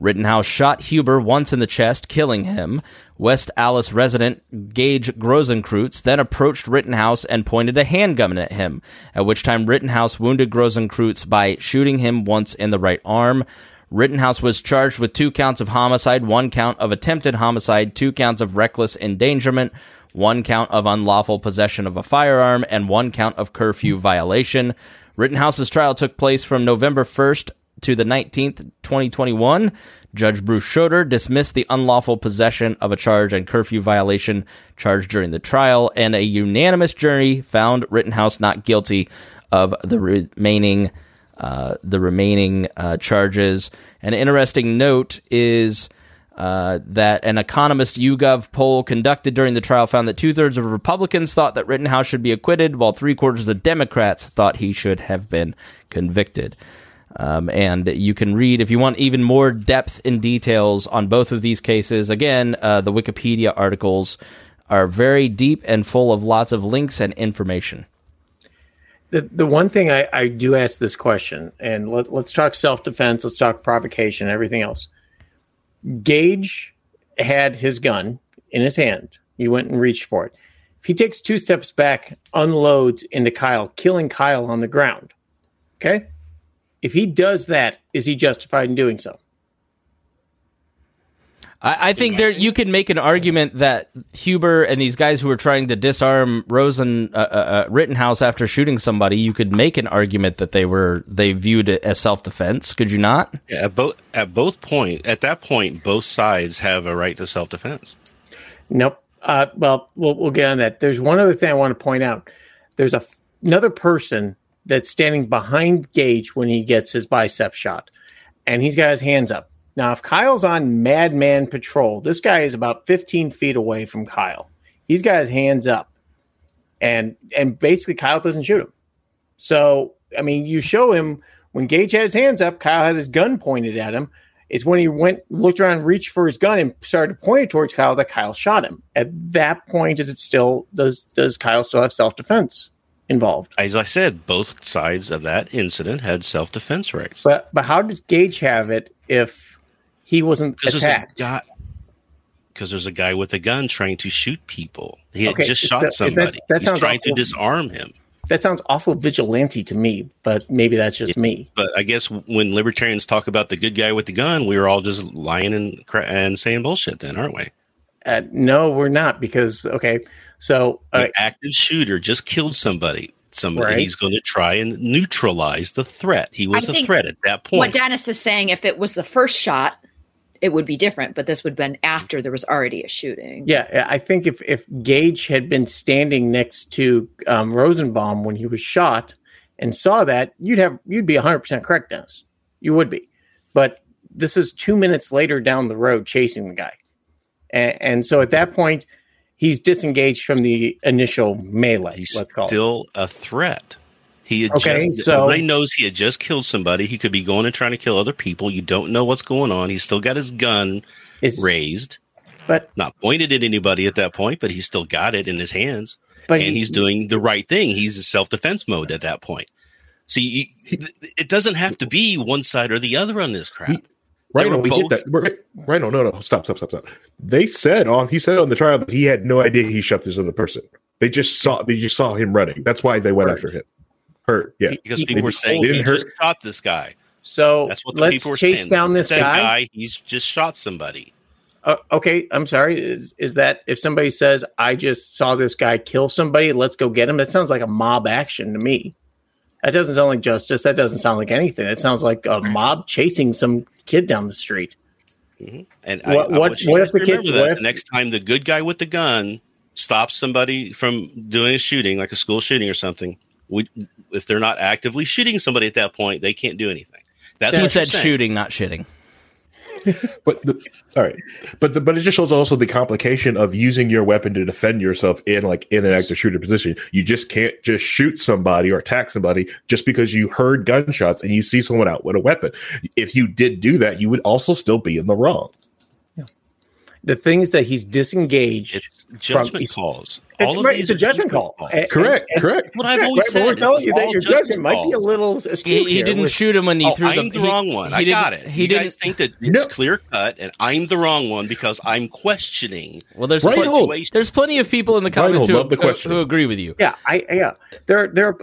Rittenhouse shot Huber once in the chest, killing him. West Allis resident Gaige Grosskreutz then approached Rittenhouse and pointed a handgun at him, at which time Rittenhouse wounded Grosskreutz by shooting him once in the right arm. Rittenhouse was charged with two counts of homicide, one count of attempted homicide, two counts of reckless endangerment, one count of unlawful possession of a firearm, and one count of curfew violation. Rittenhouse's trial took place from November 1st to the 19th, 2021, Judge Bruce Schroeder dismissed the unlawful possession of a charge and curfew violation charged during the trial, and a unanimous jury found Rittenhouse not guilty of the remaining uh, the remaining uh, charges. An interesting note is. Uh, that an economist YouGov poll conducted during the trial found that two thirds of Republicans thought that Rittenhouse should be acquitted, while three quarters of Democrats thought he should have been convicted. Um, and you can read, if you want even more depth and details on both of these cases, again, uh, the Wikipedia articles are very deep and full of lots of links and information. The, the one thing I, I do ask this question, and let, let's talk self defense, let's talk provocation, everything else. Gaige had his gun in his hand. He went and reached for it. If he takes two steps back, unloads into Kyle, killing Kyle on the ground, okay? If he does that, is he justified in doing so? I, I think there you can make an argument that Huber and these guys who were trying to disarm Rosen uh, uh, uh Rittenhouse after shooting somebody, you could make an argument that they were they viewed it as self defense. Could you not? Yeah, at both at both point at that point, both sides have a right to self defense. Nope. Uh, well, well, we'll get on that. There's one other thing I want to point out. There's a another person that's standing behind Gaige when he gets his bicep shot, and he's got his hands up. Now, if Kyle's on Madman Patrol, this guy is about 15 feet away from Kyle. He's got his hands up, and and basically Kyle doesn't shoot him. So, I mean, you show him when Gaige had his hands up, Kyle had his gun pointed at him. Is when he went, looked around, reached for his gun, and started to point it towards Kyle that Kyle shot him. At that point, is it still does does Kyle still have self defense? Involved. As I said, both sides of that incident had self defense rights. But but how does Gaige have it if he wasn't attacked? Because there's a guy with a gun trying to shoot people. He had okay, just shot that, somebody. That, that He's trying awful. to disarm him. That sounds awful vigilante to me, but maybe that's just yeah, me. But I guess when libertarians talk about the good guy with the gun, we were all just lying and and saying bullshit, then, aren't we? Uh, no, we're not because okay, so uh, an active shooter just killed somebody. Somebody right. he's going to try and neutralize the threat. He was I a threat at that point. What Dennis is saying, if it was the first shot, it would be different, but this would have been after there was already a shooting. Yeah, I think if if Gaige had been standing next to um, Rosenbaum when he was shot and saw that, you'd have you'd be 100 percent correct, Dennis. You would be, but this is two minutes later down the road chasing the guy, and, and so at that point, he's disengaged from the initial melee. He's still it. a threat. He had okay, just, so everybody knows he had just killed somebody. He could be going and trying to kill other people. You don't know what's going on. He's still got his gun raised, but not pointed at anybody at that point. But he's still got it in his hands, but and he, he's doing the right thing. He's in self defense mode at that point. See, it doesn't have to be one side or the other on this crap. Right, no, we both- did that. Right, no, no, no. Stop, stop, stop, stop. They said on he said on the trial that he had no idea he shot this other person. They just saw they just saw him running. That's why they went hurt. after him. Hurt, yeah. Because people were saying he just shot this guy. So that's what the let's people were chase saying. down this guy. guy. He's just shot somebody. Uh, okay, I'm sorry. Is is that if somebody says I just saw this guy kill somebody, let's go get him? That sounds like a mob action to me. That doesn't sound like justice. That doesn't sound like anything. It sounds like a mob chasing some kid down the street. Mm-hmm. And what, I, what, I what if the kid? That if, the next time the good guy with the gun stops somebody from doing a shooting, like a school shooting or something, would, if they're not actively shooting somebody at that point, they can't do anything. That's He what you're said shooting, not shitting. But the, all right, but the, but it just shows also the complication of using your weapon to defend yourself in like in an active shooter position. You just can't just shoot somebody or attack somebody just because you heard gunshots and you see someone out with a weapon. If you did do that, you would also still be in the wrong. The thing is that he's disengaged. It's judgment he's- calls. It's, All of right, these it's a are judgment call. calls. And- Correct, and- correct. What I've always but said. we're telling you that all your judgment judgment might be a little askew He, he here. didn't We're- shoot him when he Oh, threw the. I'm the he- wrong one. he I didn't- got it. He you didn't. guys think that it's No. clear cut, and I'm the wrong one because I'm questioning. well, there's Right, plenty, there's plenty of people in the comments hold, who, the who, who agree with you. Yeah, I yeah. There there.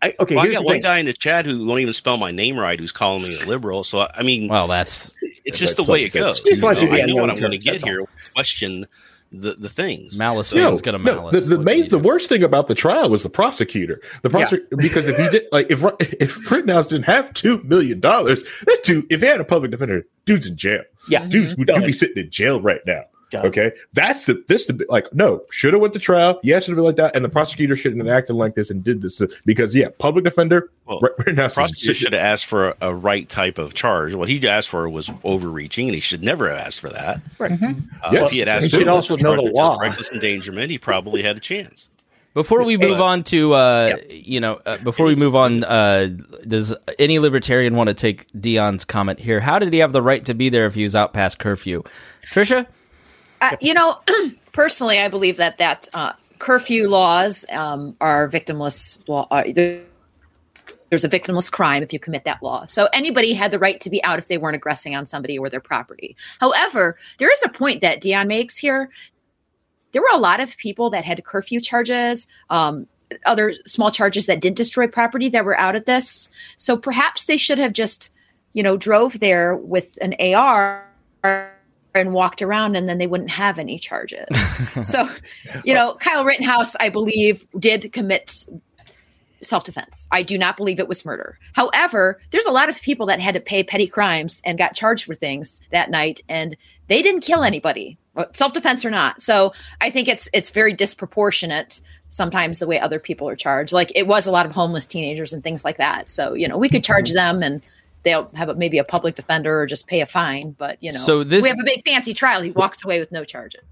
I, okay, Well, I got one guy in the chat who won't even spell my name right, who's calling me a liberal. So I mean, Well, that's it's just the that's way it something goes. that's- Just you to I know what I'm going to get that's here. Question the the things. malice No, fans gonna no, malice. the, the main, the worst thing about the trial was the prosecutor. The prosecutor, because if he did, like, if if Rittenhouse didn't have two million dollars, that dude, if he had a public defender, dude's in jail. Yeah. dude's mm-hmm. would be sitting in jail right now. Done. Okay, that's the this the like no should have went to trial. Yes, it should have been like that, and the prosecutor shouldn't have acted like this and did this because yeah, public defender. Well, Ri- Rittenhouse is prosecutor should have asked for a, a right type of charge. What he asked for was overreaching, and he should never have asked for that. Right. Uh, Yeah. if he had asked He for should also lesser know the of just law. reckless endangerment, he probably had a chance. Before we move on to, uh, you know, uh, before we move on, uh, does any libertarian want to take Dion's comment here? How did he have the right to be there if he was out past curfew? Trisha, Uh, you know, personally, I believe that that uh, curfew laws um, are victimless law. Uh, there- there's a victimless crime if you commit that law. So anybody had the right to be out if they weren't aggressing on somebody or their property. However, there is a point that Dion makes here. There were a lot of people that had curfew charges, um, other small charges that did destroy property that were out at this. So perhaps they should have just, you know, drove there with an AR and walked around and then they wouldn't have any charges. so, you know, Kyle Rittenhouse, I believe, did commit self defense. I do not believe it was murder. However, there's a lot of people that had to pay petty crimes and got charged for things that night and they didn't kill anybody, self defense or not. So, I think it's it's very disproportionate sometimes the way other people are charged. Like it was a lot of homeless teenagers and things like that. So, you know, we could charge mm-hmm. them and they'll have a, maybe a public defender or just pay a fine, but you know, So this- we have a big fancy trial. He walks away with no charges.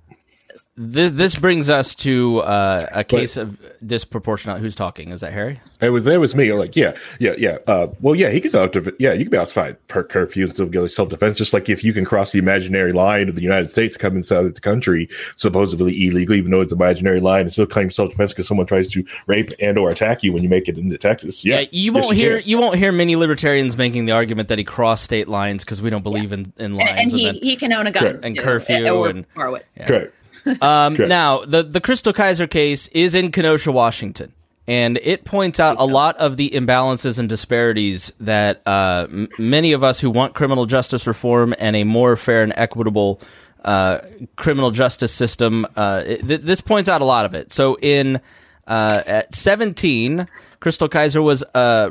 This, this brings us to uh, a case of disproportionate. Who's talking? Is that Harry? It was that was me. Like, yeah, yeah, yeah. Uh, well, yeah, he can self Yeah, you can be outside per curfew and still get self defense. Just like if you can cross the imaginary line of the United States, come inside the country, supposedly illegal, even though it's an imaginary line, and still claim self defense because someone tries to rape and or attack you when you make it into Texas. Yeah, you won't hear can. you won't hear many libertarians making the argument that he crossed state lines because we don't believe in, in lines And, and he, then- he can own a gun Correct. And too, curfew or and- borrow it. Correct. Um, now, the the Chrystul Kizer case is in Kenosha, Washington, and it points out a lot of the imbalances and disparities that uh, m- many of us who want criminal justice reform and a more fair and equitable uh, criminal justice system. Uh, it- th- this points out a lot of it. So, in uh, at 17, Chrystul Kizer was uh,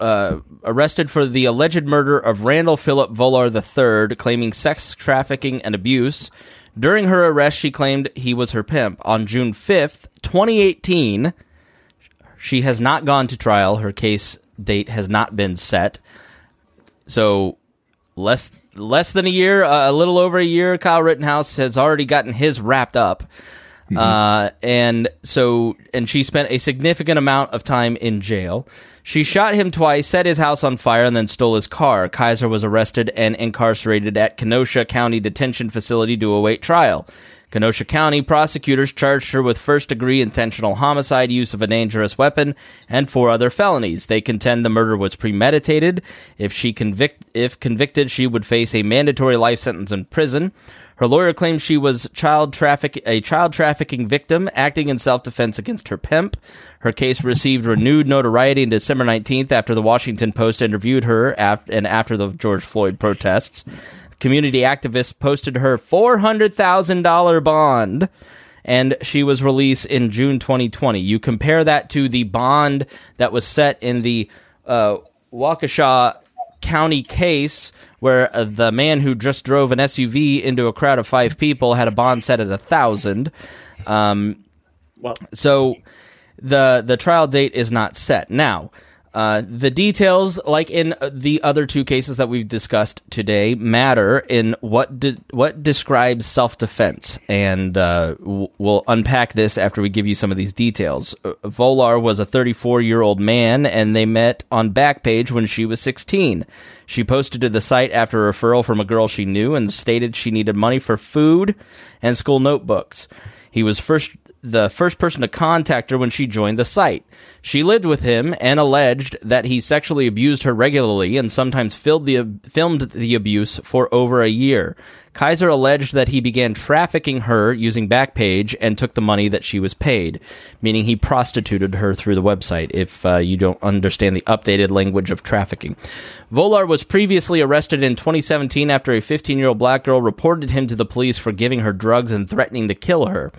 uh, arrested for the alleged murder of Randall Philip Volar III, claiming sex trafficking and abuse. During her arrest, she claimed he was her pimp. On June 5th, 2018, she has not gone to trial. Her case date has not been set. So, less less than a year, uh, a little over a year, Kyle Rittenhouse has already gotten his wrapped up. Uh, and so, and she spent a significant amount of time in jail. She shot him twice, set his house on fire, and then stole his car. Kizer was arrested and incarcerated at Kenosha County Detention Facility to await trial. Kenosha County prosecutors charged her with first degree intentional homicide, use of a dangerous weapon, and four other felonies. They contend the murder was premeditated. If she convict if convicted, she would face a mandatory life sentence in prison. Her lawyer claims she was child traffic a child trafficking victim acting in self defense against her pimp. Her case received renewed notoriety on December 19th after the Washington Post interviewed her af- and after the George Floyd protests. Community activists posted her $400,000 bond and she was released in June 2020. You compare that to the bond that was set in the uh, Waukesha County case, where uh, the man who just drove an SUV into a crowd of five people had a bond set at a thousand. Um, Well, so the the trial date is not set. Now, uh, the details, like in the other two cases that we've discussed today, matter in what de- what describes self defense, and uh, w- we'll unpack this after we give you some of these details. Uh, Volar was a 34 year old man, and they met on Backpage when she was 16. She posted to the site after a referral from a girl she knew, and stated she needed money for food and school notebooks. He was first the first person to contact her when she joined the site. She lived with him and alleged that he sexually abused her regularly and sometimes the, filmed the abuse for over a year. Kizer alleged that he began trafficking her using Backpage and took the money that she was paid, meaning he prostituted her through the website, if uh, you don't understand the updated language of trafficking. Volar was previously arrested in 2017 after a 15 year old black girl reported him to the police for giving her drugs and threatening to kill her.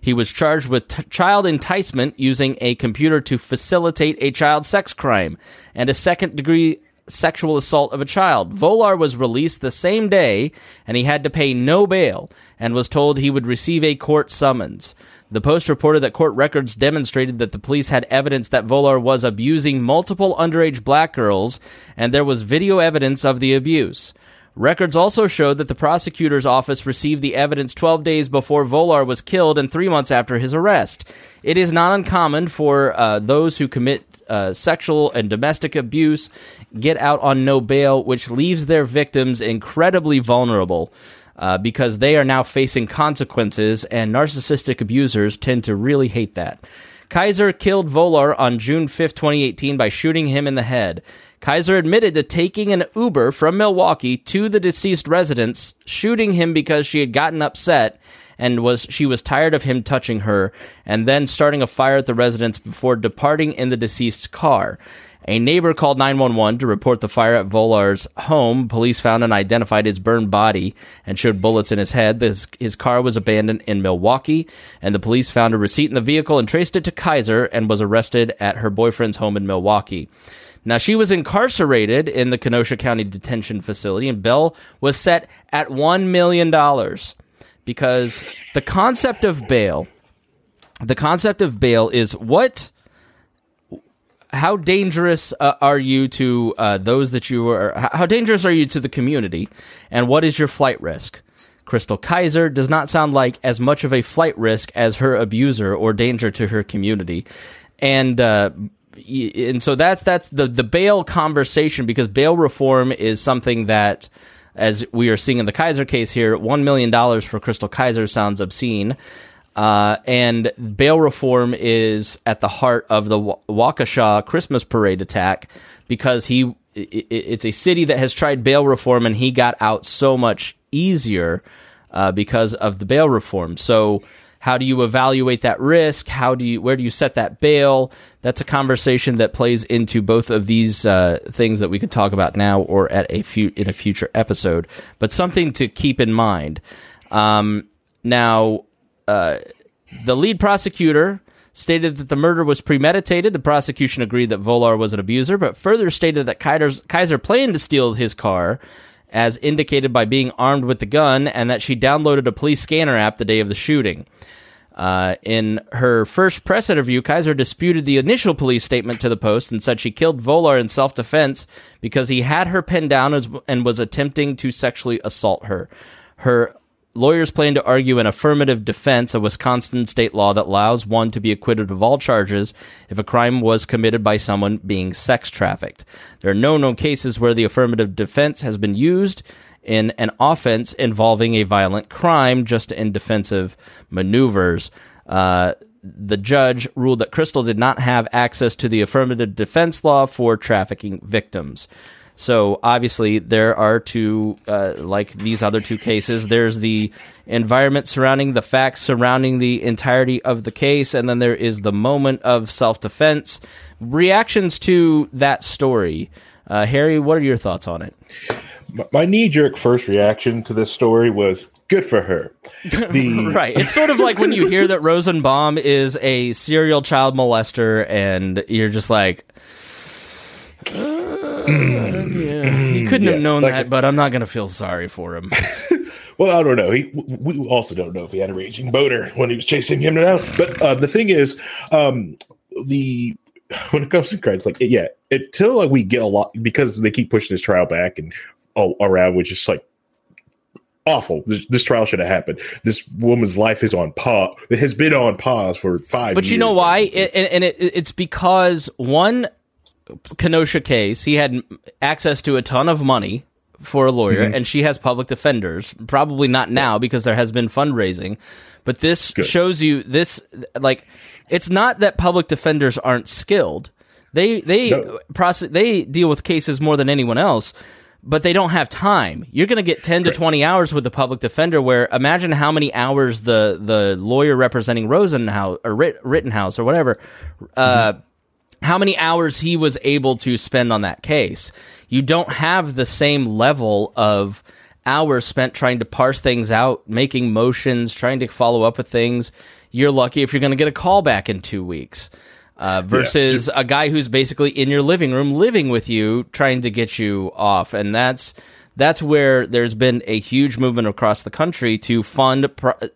He was charged with t- child enticement using a computer to facilitate a child sex crime and a second degree sexual assault of a child. Volar was released the same day and he had to pay no bail and was told he would receive a court summons. The Post reported that court records demonstrated that the police had evidence that Volar was abusing multiple underage black girls and there was video evidence of the abuse. Records also showed that the prosecutor's office received the evidence 12 days before Volar was killed and three months after his arrest. It is not uncommon for uh, those who commit uh, sexual and domestic abuse get out on no bail, which leaves their victims incredibly vulnerable. Uh, because they are now facing consequences, and narcissistic abusers tend to really hate that. Kizer killed Volar on June 5, 2018, by shooting him in the head. Kizer admitted to taking an Uber from Milwaukee to the deceased residence, shooting him because she had gotten upset and was she was tired of him touching her, and then starting a fire at the residence before departing in the deceased's car. A neighbor called 911 to report the fire at Volar's home. Police found and identified his burned body and showed bullets in his head. His, his car was abandoned in Milwaukee, and the police found a receipt in the vehicle and traced it to Kizer and was arrested at her boyfriend's home in Milwaukee. Now, she was incarcerated in the Kenosha County Detention Facility, and Bell was set at $1 million because the concept of bail, the concept of bail is what how dangerous uh, are you to uh, those that you are how dangerous are you to the community and what is your flight risk? Chrystul Kizer does not sound like as much of a flight risk as her abuser or danger to her community. And uh, and so that's that's the the bail conversation because bail reform is something that as we are seeing in the Kizer case here, $1 million for Chrystul Kizer sounds obscene. Uh, and bail reform is at the heart of the Waukesha Christmas parade attack because he it, it's a city that has tried bail reform and he got out so much easier uh, because of the bail reform. So how do you evaluate that risk? How do you where do you set that bail? That's a conversation that plays into both of these uh, things that we could talk about now or at a few in a future episode. But something to keep in mind. Um, now, uh, the lead prosecutor stated that the murder was premeditated. The prosecution agreed that Volar was an abuser, but further stated that Kizer planned to steal his car as indicated by being armed with the gun, and that she downloaded a police scanner app the day of the shooting. Uh, in her first press interview, Kizer disputed the initial police statement to the Post and said she killed Volar in self defense because he had her pinned down and was attempting to sexually assault her. Her Lawyers plan to argue an affirmative defense, a Wisconsin state law that allows one to be acquitted of all charges if a crime was committed by someone being sex trafficked. There are no known cases where the affirmative defense has been used in an offense involving a violent crime, just in defensive maneuvers. Uh, the judge ruled that Chrystul did not have access to the affirmative defense law for trafficking victims. So obviously, there are two, uh, like these other two cases. There's the environment surrounding the facts surrounding the entirety of the case, and then there is the moment of self defense. Reactions to that story. Uh, Harry, what are your thoughts on it? My knee jerk first reaction to this story was good for her. The- right. It's sort of like when you hear that Rosenbaum is a serial child molester, and you're just like, yeah, he couldn't yeah, have known like that, but I'm not going to feel sorry for him. well, I don't know. He, we also don't know if he had a raging boner when he was chasing him down. But uh, the thing is, um, the when it comes to crimes, like yeah, until like we get a lot because they keep pushing this trial back and all around, which is like awful. This, this trial should have happened. This woman's life is on pause. It has been on pause for five. But you know why? It, and and it, it's because one Kenosha case, he had access to a ton of money for a lawyer, Mm-hmm. and she has public defenders. Probably not now because there has been fundraising, but this Good. shows you this like it's not that public defenders aren't skilled. They they No. process they deal with cases more than anyone else. But they don't have time. You're going to get 10 to 20 hours with the public defender. Where imagine how many hours the the lawyer representing Rosenhaus or Rittenhouse or whatever uh, how many hours he was able to spend on that case. You don't have the same level of hours spent trying to parse things out, making motions, trying to follow up with things. You're lucky if you're going to get a call back in two weeks. Uh, versus a guy who's basically in your living room living with you trying to get you off and that's that's where there's been a huge movement across the country to fund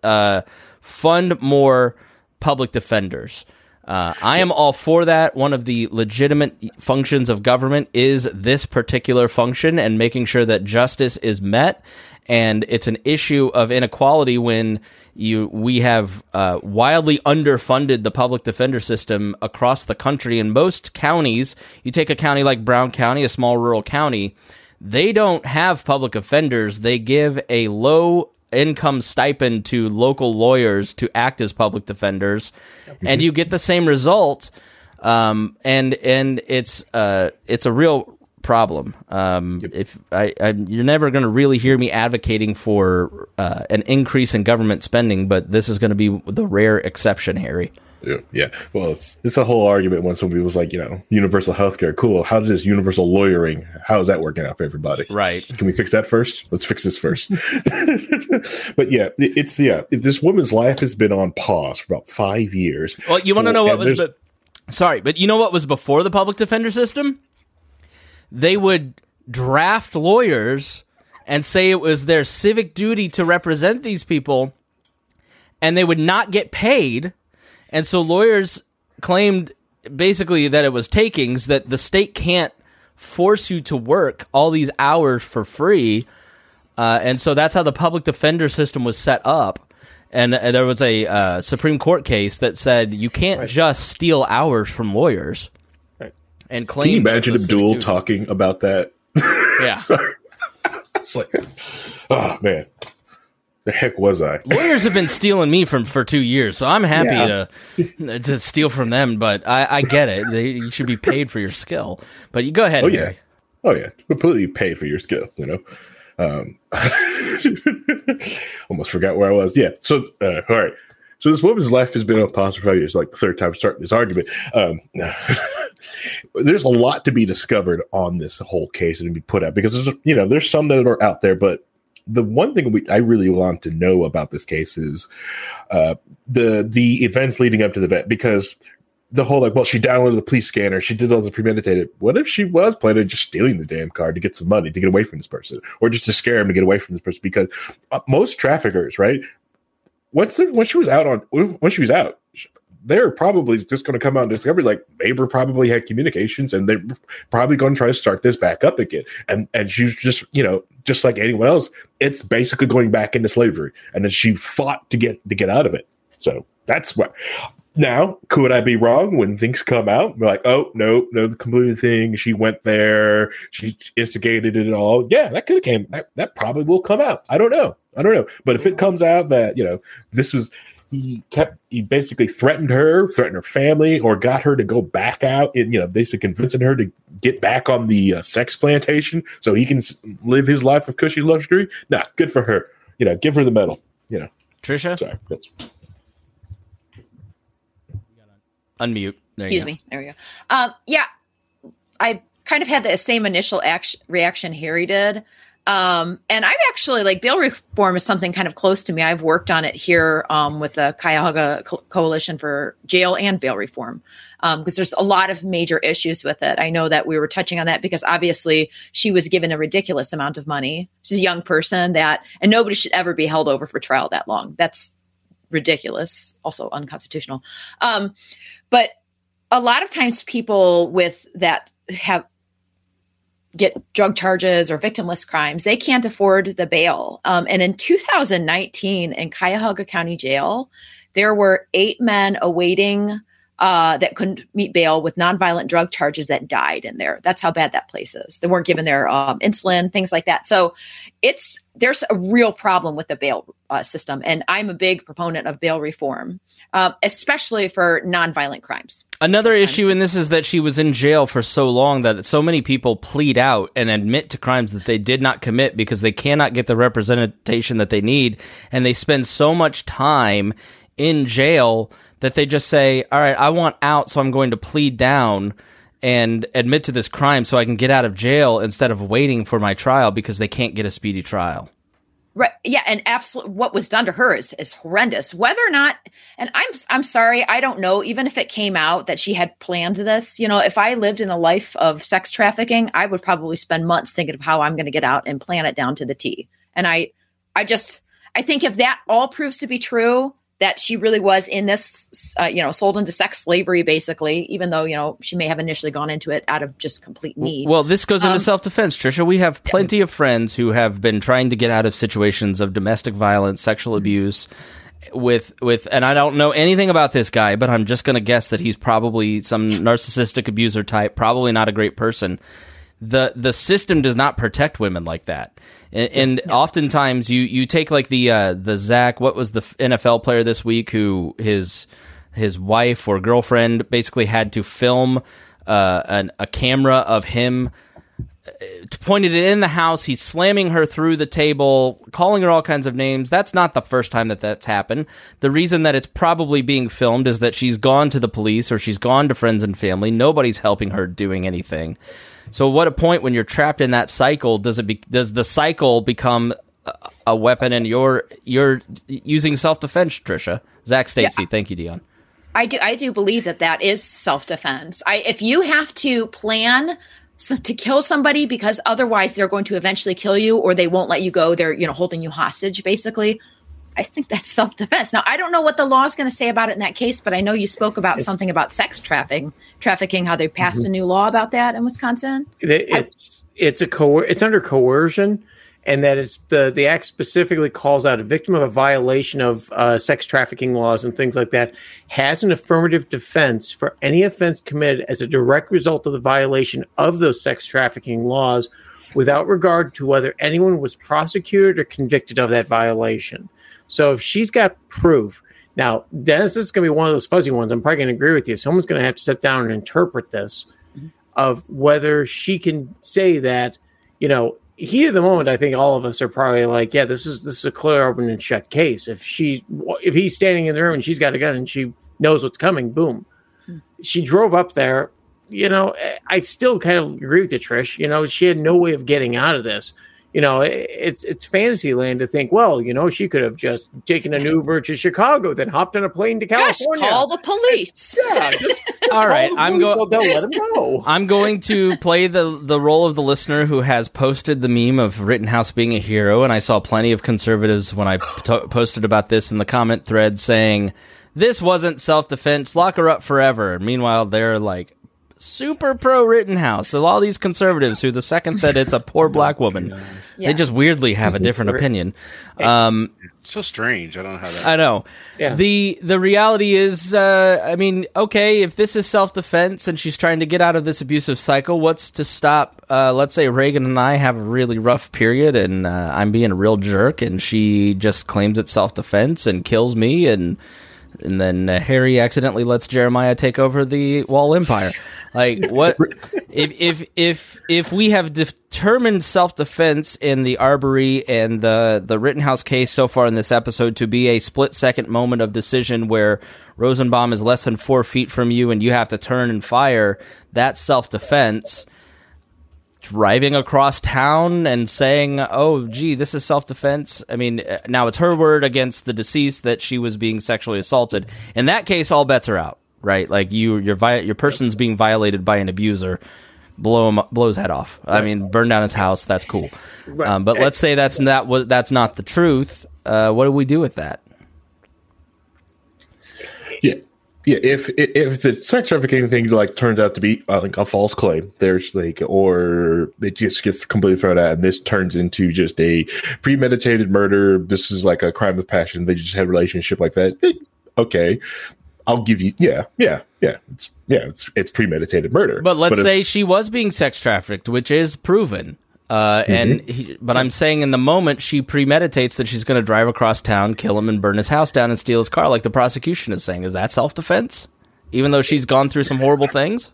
uh, fund more public defenders. Uh, I am all for that. One of the legitimate functions of government is this particular function and making sure that justice is met. And it's an issue of inequality when you we have uh, wildly underfunded the public defender system across the country. In most counties, you take a county like Brown County, a small rural county, they don't have public offenders. They give a low income stipend to local lawyers to act as public defenders, and you get the same result. Um, and and it's uh, it's a real problem. Um, If I, I you're never going to really hear me advocating for uh, an increase in government spending, but this is going to be the rare exception, Harry. Yeah, yeah. Well, it's it's a whole argument when somebody was like, you know, universal healthcare, cool. How does universal lawyering? How is that working out for everybody? Right. Can we fix that first? Let's fix this first. but yeah, it- it's yeah. This woman's life has been on pause for about five years. Well, you want to know what was? Be- sorry, but you know what was before the public defender system? They would draft lawyers and say it was their civic duty to represent these people, and they would not get paid. And so lawyers claimed basically that it was takings that the state can't force you to work all these hours for free. Uh, and so that's how the public defender system was set up. And uh, there was a uh, Supreme Court case that said you can't just steal hours from lawyers Right. and claim. Can you imagine it's a civic Abdul talking about that? Yeah, It's like, oh man, the heck was I? lawyers have been stealing me from for two years, so I'm happy Yeah. to to steal from them. But I, I get it; they, you should be paid for your skill. But you go ahead. Oh yeah, Harry. oh yeah, completely pay for your skill. You know. Um, almost forgot where I was. Yeah. So uh, all right. So this woman's life has been on pause for five years. Like the third time starting this argument. Um, there's a lot to be discovered on this whole case and be put out because there's you know there's some that are out there, but the one thing we, I really want to know about this case is uh, the the events leading up to the event because the whole like, well, she downloaded the police scanner, she did all the premeditated. What if she was planning on just stealing the damn card to get some money to get away from this person, or just to scare him to get away from this person? Because uh, most traffickers, right? Once the, when she was out on when she was out, they're probably just going to come out and discover like neighbor probably had communications and they're probably going to try to start this back up again. And and she's just you know just like anyone else, it's basically going back into slavery. And then she fought to get to get out of it. So that's what. Now, could I be wrong when things come out? We're like, oh no, no, the completed thing. She went there. She instigated it all. Yeah, that could have came. That, that probably will come out. I don't know. I don't know. But if it comes out that you know this was he kept he basically threatened her, threatened her family, or got her to go back out, and you know basically convincing her to get back on the uh, sex plantation so he can live his life of cushy luxury. Nah, good for her. You know, give her the medal. You know, Trisha, sorry. That's, unmute. There Excuse go. me. There we go. Um, yeah, I kind of had the same initial action, reaction Harry did. Um, and I'm actually like bail reform is something kind of close to me. I've worked on it here um, with the Cuyahoga Co- Coalition for Jail and Bail Reform because there's a lot of major issues with it. I know that we were touching on that because obviously she was given a ridiculous amount of money. She's a young person that, and nobody should ever be held over for trial that long. That's ridiculous, also unconstitutional. Um, but a lot of times people with that have get drug charges or victimless crimes, they can't afford the bail. Um, and in 2019, in Cuyahoga County Jail, there were eight men awaiting uh, that couldn't meet bail with nonviolent drug charges that died in there. That's how bad that place is. They weren't given their um, insulin, things like that. So it's there's a real problem with the bail uh, system, and I'm a big proponent of bail reform, uh, especially for nonviolent crimes. Another issue in this is that she was in jail for so long that so many people plead out and admit to crimes that they did not commit because they cannot get the representation that they need, and they spend so much time in jail that they just say, "All right, I want out, so I'm going to plead down." And admit to this crime so I can get out of jail instead of waiting for my trial because they can't get a speedy trial. Right. Yeah, and absolutely, what was done to her is, is horrendous. Whether or not, and I'm I'm sorry, I don't know. Even if it came out that she had planned this, you know, if I lived in a life of sex trafficking, I would probably spend months thinking of how I'm going to get out and plan it down to the T. And I, I just, I think if that all proves to be true, that she really was in this, uh, you know, sold into sex slavery, basically, even though, you know, she may have initially gone into it out of just complete need. Well, this goes into Um, self defense, Trisha. We have plenty of friends who have been trying to get out of situations of domestic violence, sexual abuse with with and I don't know anything about this guy, but I'm just going to guess that he's probably some narcissistic abuser type, probably not a great person. The the system does not protect women like that. And, and oftentimes you you take like the uh the Zac, what was the NFL player this week who his his wife or girlfriend basically had to film uh, an, a camera of him uh, pointed it in the house. He's slamming her through the table, calling her all kinds of names. That's not the first time that that's happened. The reason that it's probably being filmed is that she's gone to the police or she's gone to friends and family. Nobody's helping her doing anything. So, what a point when you're trapped in that cycle does it? Be, does the cycle become a, a weapon? And you're you're using self defense, Trisha. Zac Stacy, thank you, Dion. I do I do believe that that is self defense. I if you have to plan so, to kill somebody because otherwise they're going to eventually kill you or they won't let you go, they're you know holding you hostage basically. I think that's self defense. Now I don't know what the law is going to say about it in that case, but I know you spoke about something about sex trafficking, trafficking, how they passed a new law about that in Wisconsin. It- it's it's a it's under coercion, and that is the the act specifically calls out a victim of a violation of uh, sex trafficking laws and things like that has an affirmative defense for any offense committed as a direct result of the violation of those sex trafficking laws, without regard to whether anyone was prosecuted or convicted of that violation. So if she's got proof. Now, Dennis, this is going to be one of those fuzzy ones. I'm probably going to agree with you. Someone's going to have to sit down and interpret this mm-hmm. of whether she can say that, you know, heat at the moment, I think all of us are probably like, yeah, this is this is a clear open and shut case. If she if he's standing in the room and she's got a gun and she knows what's coming, boom. Hmm. She drove up there. You know, I still kind of agree with you, Trish. You know, she had no way of getting out of this. You know, it's it's fantasy land to think, well, you know, she could have just taken an Uber to Chicago, then hopped on a plane to Gosh, California. call the police. yeah, just All right, call the I'm going. so they'll let him know. I'm going to play the the role of the listener who has posted the meme of Rittenhouse being a hero, and I saw plenty of conservatives when I posted about this in the comment thread saying this wasn't self defense, lock her up forever. Meanwhile, they're like super pro Rittenhouse. So all these conservatives who the second that it's a poor black woman, Yeah. they just weirdly have a different opinion. Um, So strange. I don't know how that. I know. Yeah. The the reality is, uh, I mean, okay, if this is self defense and she's trying to get out of this abusive cycle, what's to stop? Uh, let's say Reagan and I have a really rough period, and uh, I'm being a real jerk, and she just claims it's self defense and kills me, and and then uh, Harry accidentally lets Jeremiah take over the Wall Empire. Like what? if if if if we have determined self defense in the Arbery and the the Rittenhouse case so far in this episode to be a split second moment of decision where Rosenbaum is less than four feet from you and you have to turn and fire, that's self defense driving across town and saying, "Oh, gee, this is self-defense." I mean, uh, now it's her word against the deceased that she was being sexually assaulted. In that case, all bets are out, right? Like you, your your person's being violated by an abuser. Blow him, blow his head off. I mean, burn down his house. That's cool. Um, but let's say that's not what that's not the truth. Uh, what do we do with that? Yeah. Yeah, if if the sex trafficking thing like turns out to be uh, like a false claim, there's like, or it just gets completely thrown out, and this turns into just a premeditated murder. This is like a crime of passion. They just had a relationship like that. Eh, okay, I'll give you. Yeah, yeah, yeah. It's yeah, it's it's premeditated murder. But let's if- say she was being sex trafficked, which is proven. Uh, and he, but I'm saying in the moment she premeditates that she's going to drive across town, kill him, and burn his house down and steal his car, like the prosecution is saying. Is that self defense? Even though she's gone through some horrible things.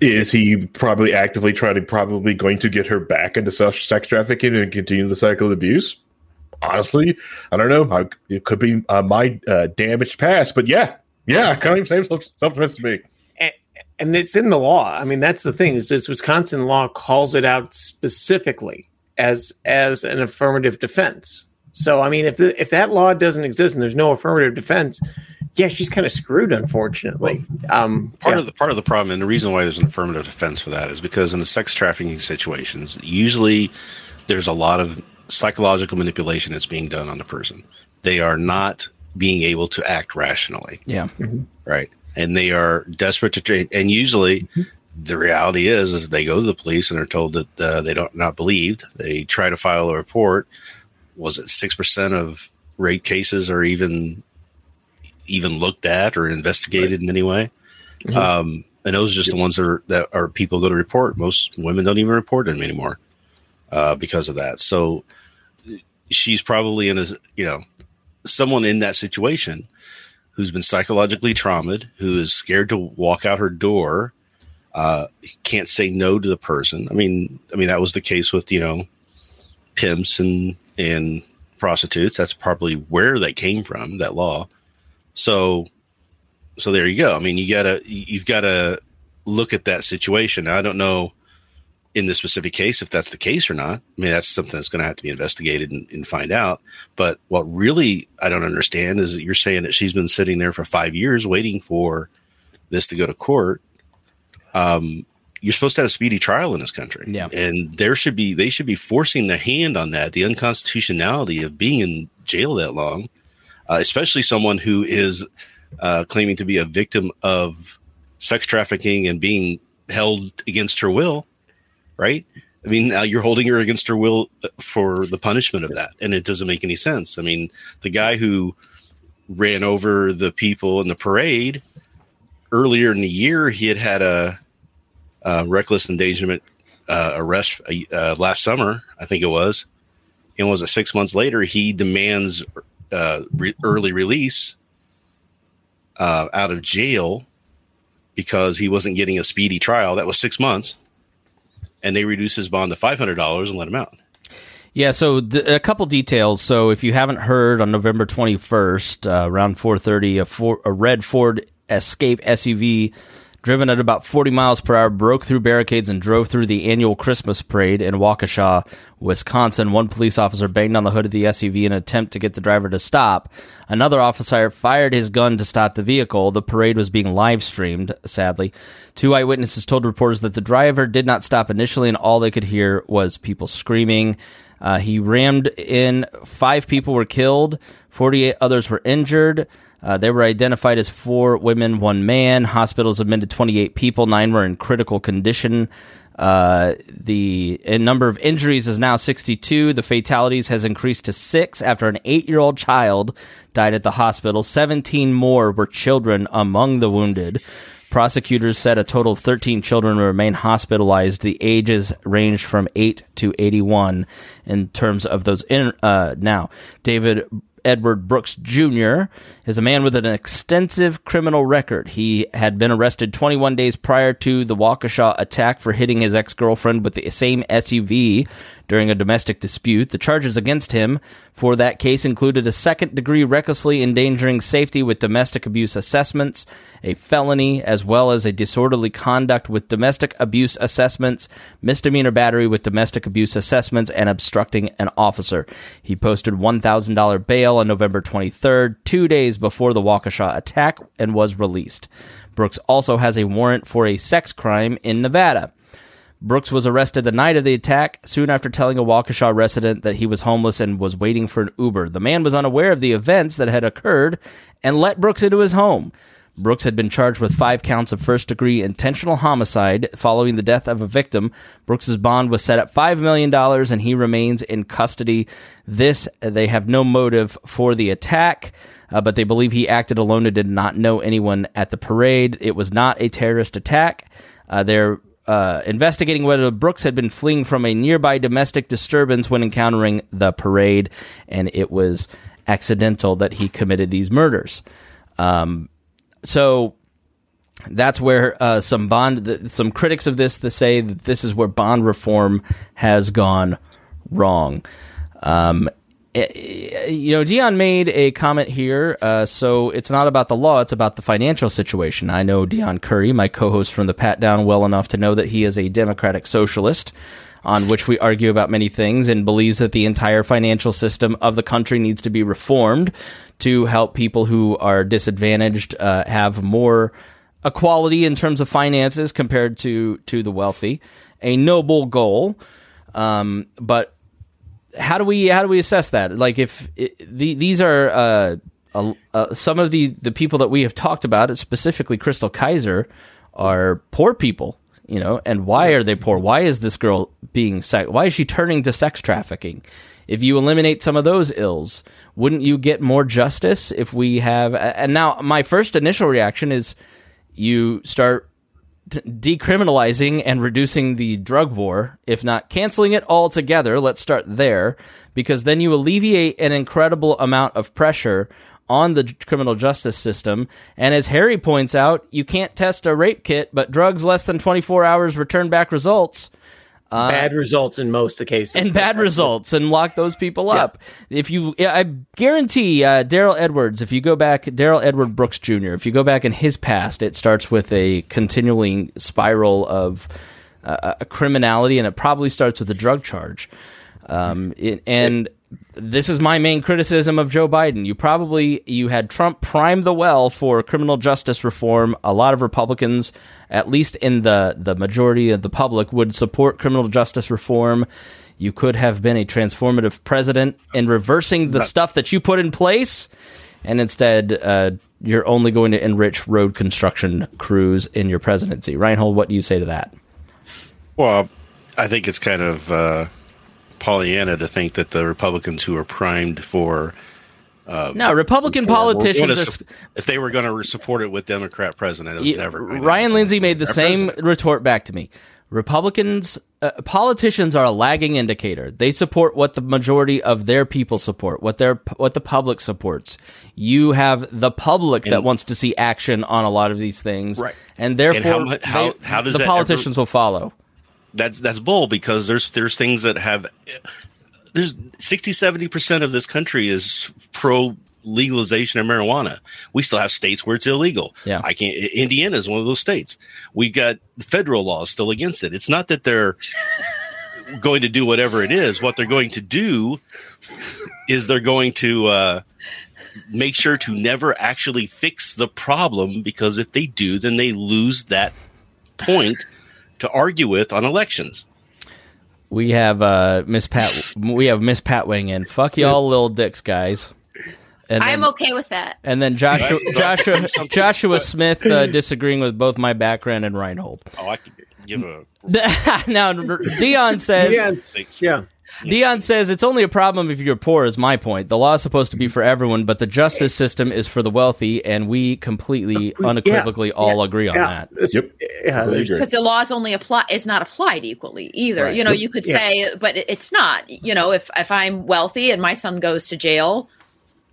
is he probably actively trying to probably going to get her back into sex sex trafficking and continue the cycle of abuse? Honestly, I don't know. I, it could be uh, my uh, damaged past, but yeah, yeah, kind of same self defense to me. And, and it's in the law. I mean, that's the thing is this Wisconsin law calls it out specifically as as an affirmative defense. So, I mean, if the, if that law doesn't exist and there's no affirmative defense, yeah, she's kind of screwed, unfortunately. Um, Part yeah. of the part of the problem, and the reason why there's an affirmative defense for that is because in the sex trafficking situations, usually there's a lot of psychological manipulation that's being done on the person. They are not being able to act rationally, Yeah. right? And they are desperate to train. And usually, the reality is, is they go to the police and are told that uh, they don't not believed. They try to file a report. Was it six percent of rape cases are even even looked at or investigated in any way? Um, and those are just the ones that are that are people go to report. Most women don't even report them anymore uh, because of that. So she's probably in a you know someone in that situation who's been psychologically traumatized, who is scared to walk out her door, uh, can't say no to the person. I mean, I mean that was the case with you know pimps and and prostitutes. That's probably where that came from. That law. So so there you go. I mean, you gotta you've got to look at that situation. I don't know in this specific case if that's the case or not. I mean, that's something that's going to have to be investigated and, and find out. But what really I don't understand is that you're saying that she's been sitting there for five years waiting for this to go to court. Um, you're supposed to have a speedy trial in this country, Yeah. and there should be they should be forcing their hand on that. The unconstitutionality of being in jail that long, uh, especially someone who is uh, claiming to be a victim of sex trafficking and being held against her will, right? I mean, you're holding her against her will uh, for the punishment of that, and it doesn't make any sense. I mean, the guy who ran over the people in the parade earlier in the year, he had had a, a reckless endangerment uh, arrest uh, last summer, I think it was, and was it six months later? He demands uh, re- early release uh, out of jail because he wasn't getting a speedy trial. That was six months, and they reduce his bond to five hundred dollars and let him out. Yeah, so d- a couple details. So if you haven't heard, on November 21st, uh, around 4:30, a, for- a red Ford Escape SUV driven at about 40 miles per hour broke through barricades and drove through the annual Christmas parade in Waukesha, Wisconsin. One police officer banged on the hood of the SUV in an attempt to get the driver to stop. Another officer fired his gun to stop the vehicle. The parade was being live streamed, sadly. Two eyewitnesses told reporters that the driver did not stop initially and all they could hear was people screaming. Uh, he rammed in. Five people were killed. 48 others were injured. Uh, they were identified as four women, one man. Hospitals admitted 28 people. Nine were in critical condition. Uh, the number of injuries is now 62. The fatalities has increased to six after an eight year old child died at the hospital. 17 more were children among the wounded. Prosecutors said a total of 13 children remain hospitalized. The ages ranged from 8 to 81 in terms of those. In, uh, now, David Edward Brooks Jr. is a man with an extensive criminal record. He had been arrested 21 days prior to the Waukesha attack for hitting his ex girlfriend with the same SUV during a domestic dispute. The charges against him for that case included a second degree recklessly endangering safety with domestic abuse assessments, a felony, as well as a disorderly conduct with domestic abuse assessments, misdemeanor battery with domestic abuse assessments, and obstructing an officer. He posted $1,000 bail on November 23rd, two days before the Waukesha attack, and was released. Brooks also has a warrant for a sex crime in Nevada. Brooks was arrested the night of the attack, soon after telling a Waukesha resident that he was homeless and was waiting for an Uber. The man was unaware of the events that had occurred and let Brooks into his home. Brooks had been charged with five counts of first degree intentional homicide following the death of a victim. Brooks's bond was set at $5 million and he remains in custody. This, they have no motive for the attack, uh, but they believe he acted alone and did not know anyone at the parade. It was not a terrorist attack. Uh, they're uh, investigating whether Brooks had been fleeing from a nearby domestic disturbance when encountering the parade, and it was accidental that he committed these murders. Um, so that's where uh, some bond, some critics of this, to say that this is where bond reform has gone wrong. Um, you know, Dion made a comment here. Uh, so it's not about the law; it's about the financial situation. I know Dion Curry, my co-host from the Pat Down, well enough to know that he is a democratic socialist on which we argue about many things and believes that the entire financial system of the country needs to be reformed to help people who are disadvantaged uh, have more equality in terms of finances compared to to the wealthy. A noble goal, um, but how do we how do we assess that? Like if it, the, these are uh, uh, uh, some of the the people that we have talked about, specifically Chrystul Kizer, are poor people you know and why are they poor? Why is this girl being sex why is she turning to sex trafficking? If you eliminate some of those ills wouldn't you get more justice if we have and now my first initial reaction is you start decriminalizing and reducing the drug war if not canceling it altogether let's start there because then you alleviate an incredible amount of pressure on the criminal justice system. And as Harry points out, you can't test a rape kit, but drugs less than 24 hours return back results. Uh, bad results in most of the cases, and bad results, and lock those people yeah. up. If you, I guarantee, uh, Darrell Edwards. If you go back, Darrell Edward Brooks Jr. If you go back in his past, it starts with a continuing spiral of uh, criminality, and it probably starts with a drug charge. Um, it, and this is my main criticism of Joe Biden. You probably you had Trump prime the well for criminal justice reform. A lot of Republicans, at least in the the majority of the public, would support criminal justice reform. You could have been a transformative president in reversing the stuff that you put in place, and instead, uh, you're only going to enrich road construction crews in your presidency. Reinhold, what do you say to that? Well, I think it's kind of. Uh Pollyanna to think that the Republicans who are primed for uh, no, Republican politicians. if they were going to support it with Democrat president, it was you, never. Ryan Lindsay made the same president. retort back to me. Republicans, uh, politicians are a lagging indicator. They support what the majority of their people support, what their what the public supports. You have the public and, that wants to see action on a lot of these things, right? And therefore, and how, how, how does the politicians ever, will follow? That's that's bull because there's there's things that have there's 60 70% of this country is pro legalization of marijuana. We still have states where it's illegal. Yeah. I can't Indiana is one of those states. We've got federal laws still against it. It's not that they're going to do whatever it is. What they're going to do is they're going to uh, make sure to never actually fix the problem because if they do, then they lose that point to argue with on elections. We have uh, Miss Pat. we have Miss Pat weighing in. Fuck y'all, little dicks, guys. And I'm okay with that. And then Joshua Joshua Joshua Smith uh, disagreeing with both my background and Reinhold. Oh, I could give a. now Dion says, yeah. Dion says it's only a problem if you're poor. Is my point. The law is supposed to be for everyone, but the justice system is for the wealthy, and we completely, unequivocally, yeah, all yeah, agree on yeah, that. Yep. Because the laws only apply is not applied equally either. Right. You know, you could say, but it's not. You know, if if I'm wealthy and my son goes to jail,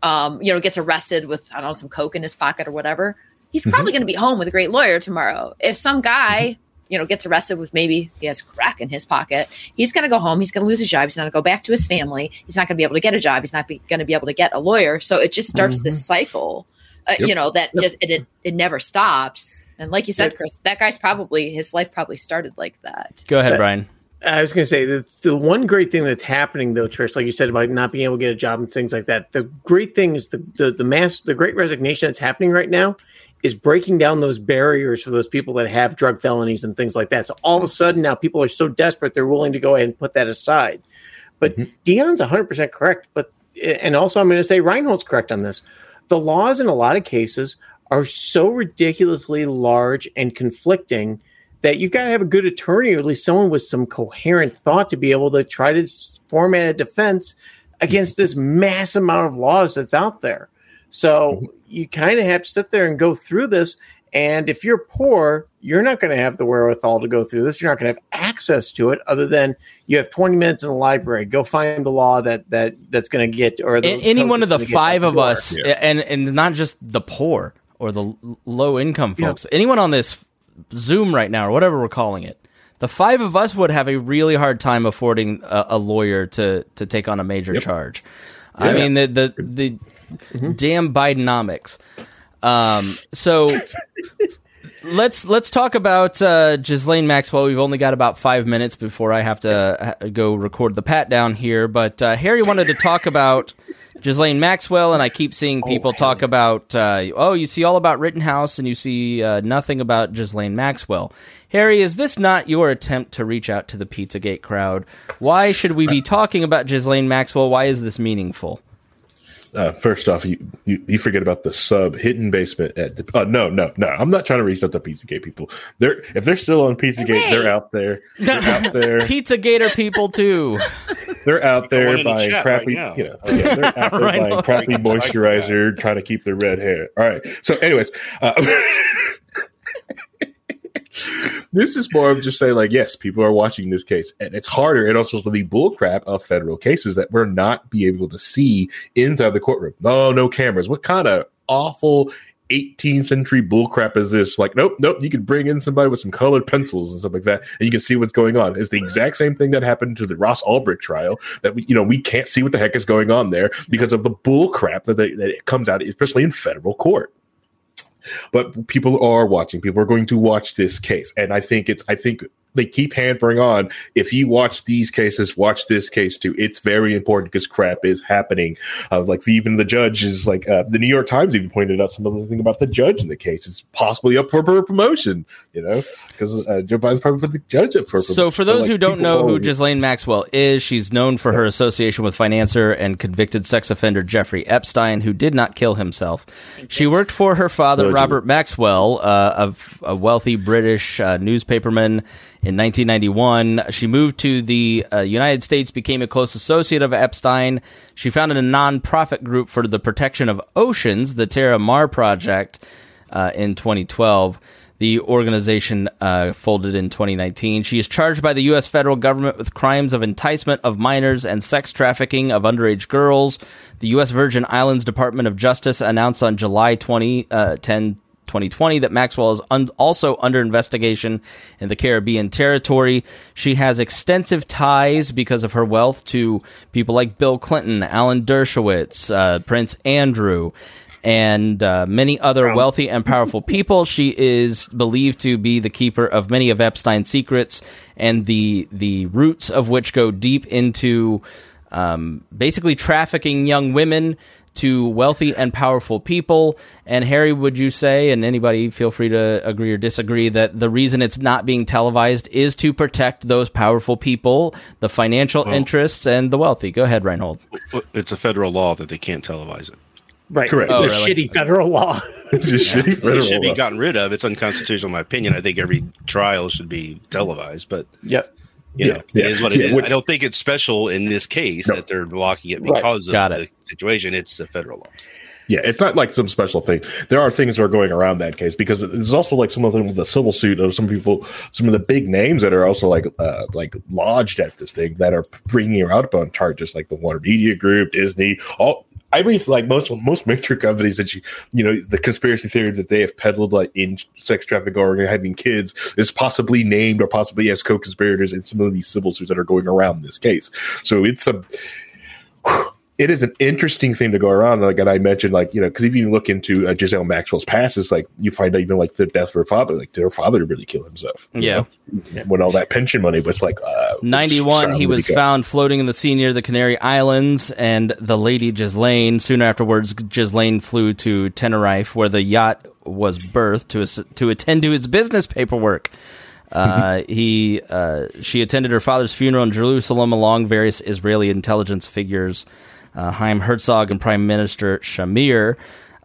um, you know, gets arrested with I don't know some coke in his pocket or whatever, he's mm-hmm. probably going to be home with a great lawyer tomorrow. If some guy. You know, gets arrested with maybe he has crack in his pocket, he's going to go home. He's going to lose his job. He's not going to go back to his family. He's not going to be able to get a job. He's not going to be able to get a lawyer. So it just starts mm-hmm. this cycle, uh, yep. you know, that yep. just, it, it, it, never stops. And like you said, yep. Chris, that guy's probably, his life probably started like that. Go ahead, Brian. I was going to say the, the one great thing that's happening though, Trish, like you said about not being able to get a job and things like that. The great thing is the, the, the mass, the great resignation that's happening right now is breaking down those barriers for those people that have drug felonies and things like that. So all of a sudden now people are so desperate they're willing to go ahead and put that aside. But mm-hmm. Dion's 100% correct. But and also I'm going to say Reinhold's correct on this. The laws in a lot of cases are so ridiculously large and conflicting that you've got to have a good attorney or at least someone with some coherent thought to be able to try to format a defense against this mass amount of laws that's out there. So mm-hmm. you kind of have to sit there and go through this. And if you're poor, you're not going to have the wherewithal to go through this. You're not going to have access to it, other than you have 20 minutes in the library. Go find the law that that that's going to get or the any one of the five of door. us, and and not just the poor or the low income folks. Anyone on this Zoom right now or whatever we're calling it, the five of us would have a really hard time affording a, a lawyer to to take on a major charge. I mean the the the damn Bidenomics. Um, so let's let's talk about uh, Ghislaine Maxwell. We've only got about five minutes before I have to uh, go record the pat down here. But uh, Harry wanted to talk about Ghislaine Maxwell, and I keep seeing people talk about uh, oh, you see all about Rittenhouse, and you see uh, nothing about Ghislaine Maxwell. Harry, is this not your attempt to reach out to the Pizzagate crowd? Why should we be talking about Ghislaine Maxwell? Why is this meaningful? Uh, first off, you, you you forget about the sub hidden basement at the. Oh no, no, no! I'm not trying to reach out to Pizzagate people. They're if they're still on Pizzagate, Hey. they're out there. They're out there. Pizza Gator people too. They're out there one in the crappy, right you know, yeah, they're out there Right buying on. crappy moisturizer, trying to keep their red hair. All right. So, anyways, uh, this is more of just saying, like, yes, people are watching this case, and it's harder. And also the bullcrap of federal cases that we're not be able to see inside the courtroom. No, no cameras. What kind of awful 18th century bullcrap is this? Like, nope, nope. You can bring in somebody with some colored pencils and stuff like that, and you can see what's going on. It's the exact same thing that happened to the Ross Ulbricht trial. That we, you know, we can't see what the heck is going on there because of the bullcrap that they, that it comes out, especially in federal court. But people are watching. People are going to watch this case, and I think it's. I think they keep hampering on. If you watch these cases, watch this case too. It's very important because crap is happening. Uh, like even the judge is like uh, the New York Times even pointed out some of the thing about the judge in the case is possibly up for promotion. You know, because uh, Joe Biden's probably put the judge up for. A So, for those like, who don't know who Ghislaine Maxwell is, she's known for her association with financier and convicted sex offender Jeffrey Epstein, who did not kill himself. She worked for her father, Robert Maxwell, uh, of a wealthy British uh, newspaperman. In 1991, she moved to the uh, United States, became a close associate of Epstein. She founded a nonprofit group for the protection of oceans, the Terra Mar Project, uh, in 2012. The organization uh, folded in 2019. She is charged by the U.S. federal government with crimes of enticement of minors and sex trafficking of underage girls. The U.S. Virgin Islands Department of Justice announced on July 20, uh, 10, 2020 that Maxwell is un- also under investigation in the Caribbean territory. She has extensive ties because of her wealth to people like Bill Clinton, Alan Dershowitz, uh, Prince Andrew, and uh, many other wealthy and powerful people. She is believed to be the keeper of many of Epstein's secrets, and the the roots of which go deep into um, basically trafficking young women to wealthy and powerful people. And Harry, would you say, and anybody feel free to agree or disagree, that the reason it's not being televised is to protect those powerful people, the financial interests, and the wealthy? Go ahead, Reinhold. It's a federal law that they can't televise it. Right. Correct. Oh, it's Oh, a really? shitty federal law. It's just shitty It federal should be gotten rid of. It's unconstitutional, in my opinion. I think every trial should be televised, but Yep. You Yeah, know, yeah. it is what it Yeah, is. which- I don't think it's special in this case No. that they're blocking it Right. because of Got the it. situation. It's a federal law. Yeah, it's not like some special thing. There are things that are going around that case because there's also like some of them with the civil suit of some people, some of the big names that are also like uh, like lodged at this thing that are bringing her out on charges, like the Warner Media Group, Disney, all. Mean, like most most major companies that you you know the conspiracy theory that they have peddled like in sex trafficking or having kids is possibly named or possibly as co-conspirators in some of these civil suits that are going around this case. So it's a it is an interesting thing to go around. Like, and I mentioned, like, you know, because if you look into uh, Giselle Maxwell's past, it's like you find out even like the death of her father, like, did her father really kill himself? you Yeah. When all that pension money was like, uh, 91, sorry, he was go? found floating in the sea near the Canary Islands, and the lady Ghislaine. Soon afterwards, Ghislaine flew to Tenerife, where the yacht was berthed to to attend to his business paperwork. Uh, he uh, she attended her father's funeral in Jerusalem along various Israeli intelligence figures, uh, Chaim Herzog and Prime Minister Shamir.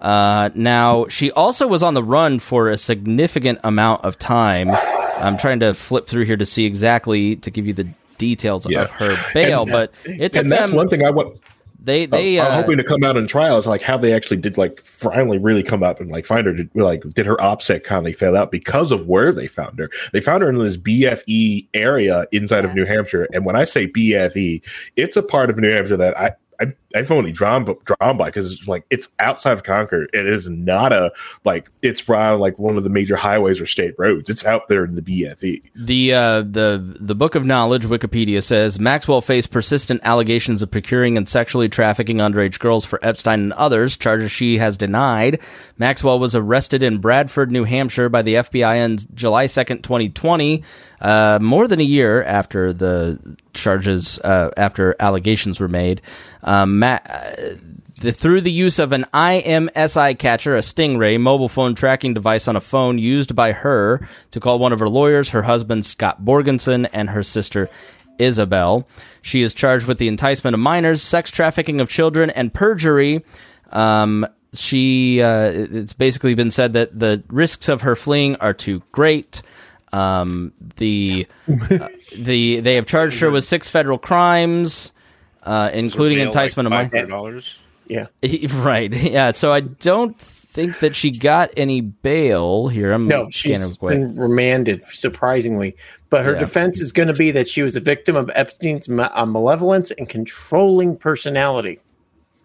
Uh, now, she also was on the run for a significant amount of time. I'm trying to flip through here to see exactly to give you the details Yeah. of her bail, And- but it took and that's them. one thing I want. they they I'm uh, hoping to come out in trial is like how they actually did like finally really come up and like find her. Did, like did her OPSEC kindly fail out because of where they found her? They found her in this BFE area inside of New Hampshire, and when I say BFE, it's a part of New Hampshire that I. I, I've only drawn drawn by because it's like it's outside of Concord. It is not a like it's around like one of the major highways or state roads. It's out there in the. BFE. The uh, the the Book of Knowledge Wikipedia says Maxwell faced persistent allegations of procuring and sexually trafficking underage girls for Epstein and others, charges she has denied. Maxwell was arrested in Bradford, New Hampshire, by the FBI on July second, twenty twenty, uh, more than a year after the charges uh, after allegations were made. Um, Ma- uh, the, through the use of an IMSI catcher, a Stingray mobile phone tracking device on a phone used by her to call one of her lawyers, her husband Scott Borgerson, and her sister Isabel. She is charged with the enticement of minors, sex trafficking of children, and perjury. Um, she uh, it's basically been said that the risks of her fleeing are too great. Um, the uh, the they have charged her with six federal crimes, uh, including Bail, enticement like of minors. $500? Yeah. Right. Yeah. So I don't think that she got any bail here. I'm No, scanning she's quick. been remanded, surprisingly. But her Yeah. defense is going to be that she was a victim of Epstein's ma- uh, malevolence and controlling personality.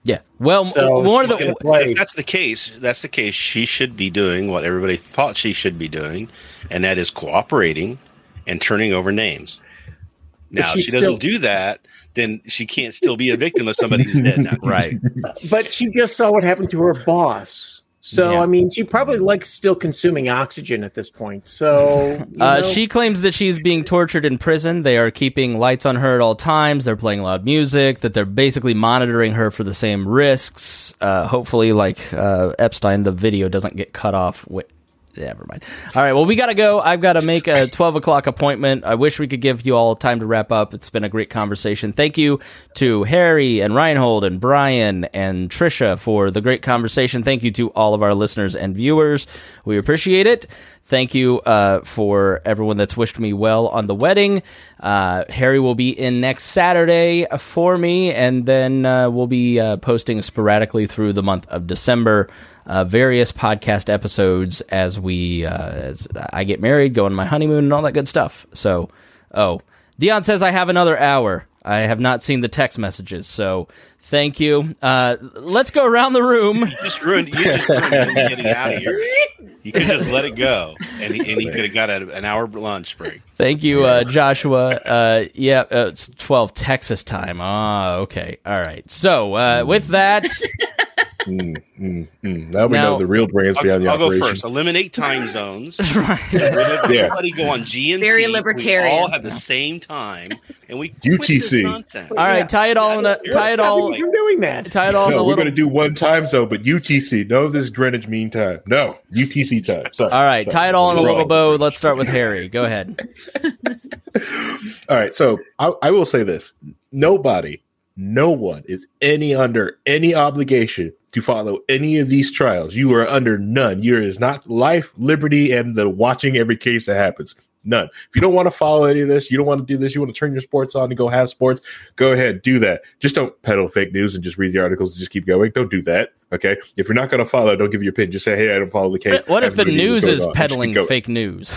Yeah. Well, So more she's than If that's the case, that's the case. She should be doing what everybody thought she should be doing, and that is cooperating and turning over names. Now, if she's she doesn't still- do that, then she can't still be a victim of somebody who's dead now. right. But she just saw what happened to her boss. So, Yeah. I mean, she probably likes still consuming oxygen at this point. So, you Uh, know, she claims that she's being tortured in prison. They are keeping lights on her at all times. They're playing loud music. That they're basically monitoring her for the same risks. Uh, hopefully, like uh, Epstein, the video doesn't get cut off. Wi- yeah, never mind. All right. Well, we got to go. I've got to make a 12 o'clock appointment. I wish we could give you all time to wrap up. It's been a great conversation. Thank you to Harry and Reinhold and Brian and Trisha for the great conversation. Thank you to all of our listeners and viewers. We appreciate it. Thank you uh, for everyone that's wished me well on the wedding. Uh, Harry will be in next Saturday for me, and then uh, we'll be uh, posting sporadically through the month of December uh, various podcast episodes as we uh, as I get married, go on my honeymoon, and all that good stuff. So, oh, Dion says I have another hour. I have not seen the text messages, so thank you. Uh, let's go around the room. You just ruined. You just ruined him getting out of here. You could just let it go, and he, and he could have got a, an hour lunch break. Thank you, uh, Joshua. Uh, yeah, uh, it's 12 Texas time. Ah, okay. All right. So, uh, with that, Mm, mm, mm. Now we Now- know the real brains I'll, behind the I'll go first. Eliminate time zones. right. Yeah. Everybody go on GMT. Very We libertarian. all have the same time, and we UTC. nonsense. All right. Tie it all in a, tie it all, you from doing that. tie it all in No, a we're little. going to do one time zone, but UTC. No, this Greenwich Mean Time. No, UTC time. Sorry. All right. Sorry. Tie it all in a little bow. Let's start with Harry. Go ahead. All right. So I, I will say this: nobody, no one is any under any obligation to follow any of these trials. You are under none. Yours is not life, liberty, and the watching every case that happens. None. If you don't want to follow any of this, you don't want to do this, you want to turn your sports on and go have sports, go ahead, do that. Just don't peddle fake news and just read the articles and just keep going. Don't do that. Okay. If you're not going to follow, don't give your opinion. Just say, hey, I don't follow the case. What if the I have no idea news is on. Peddling fake news?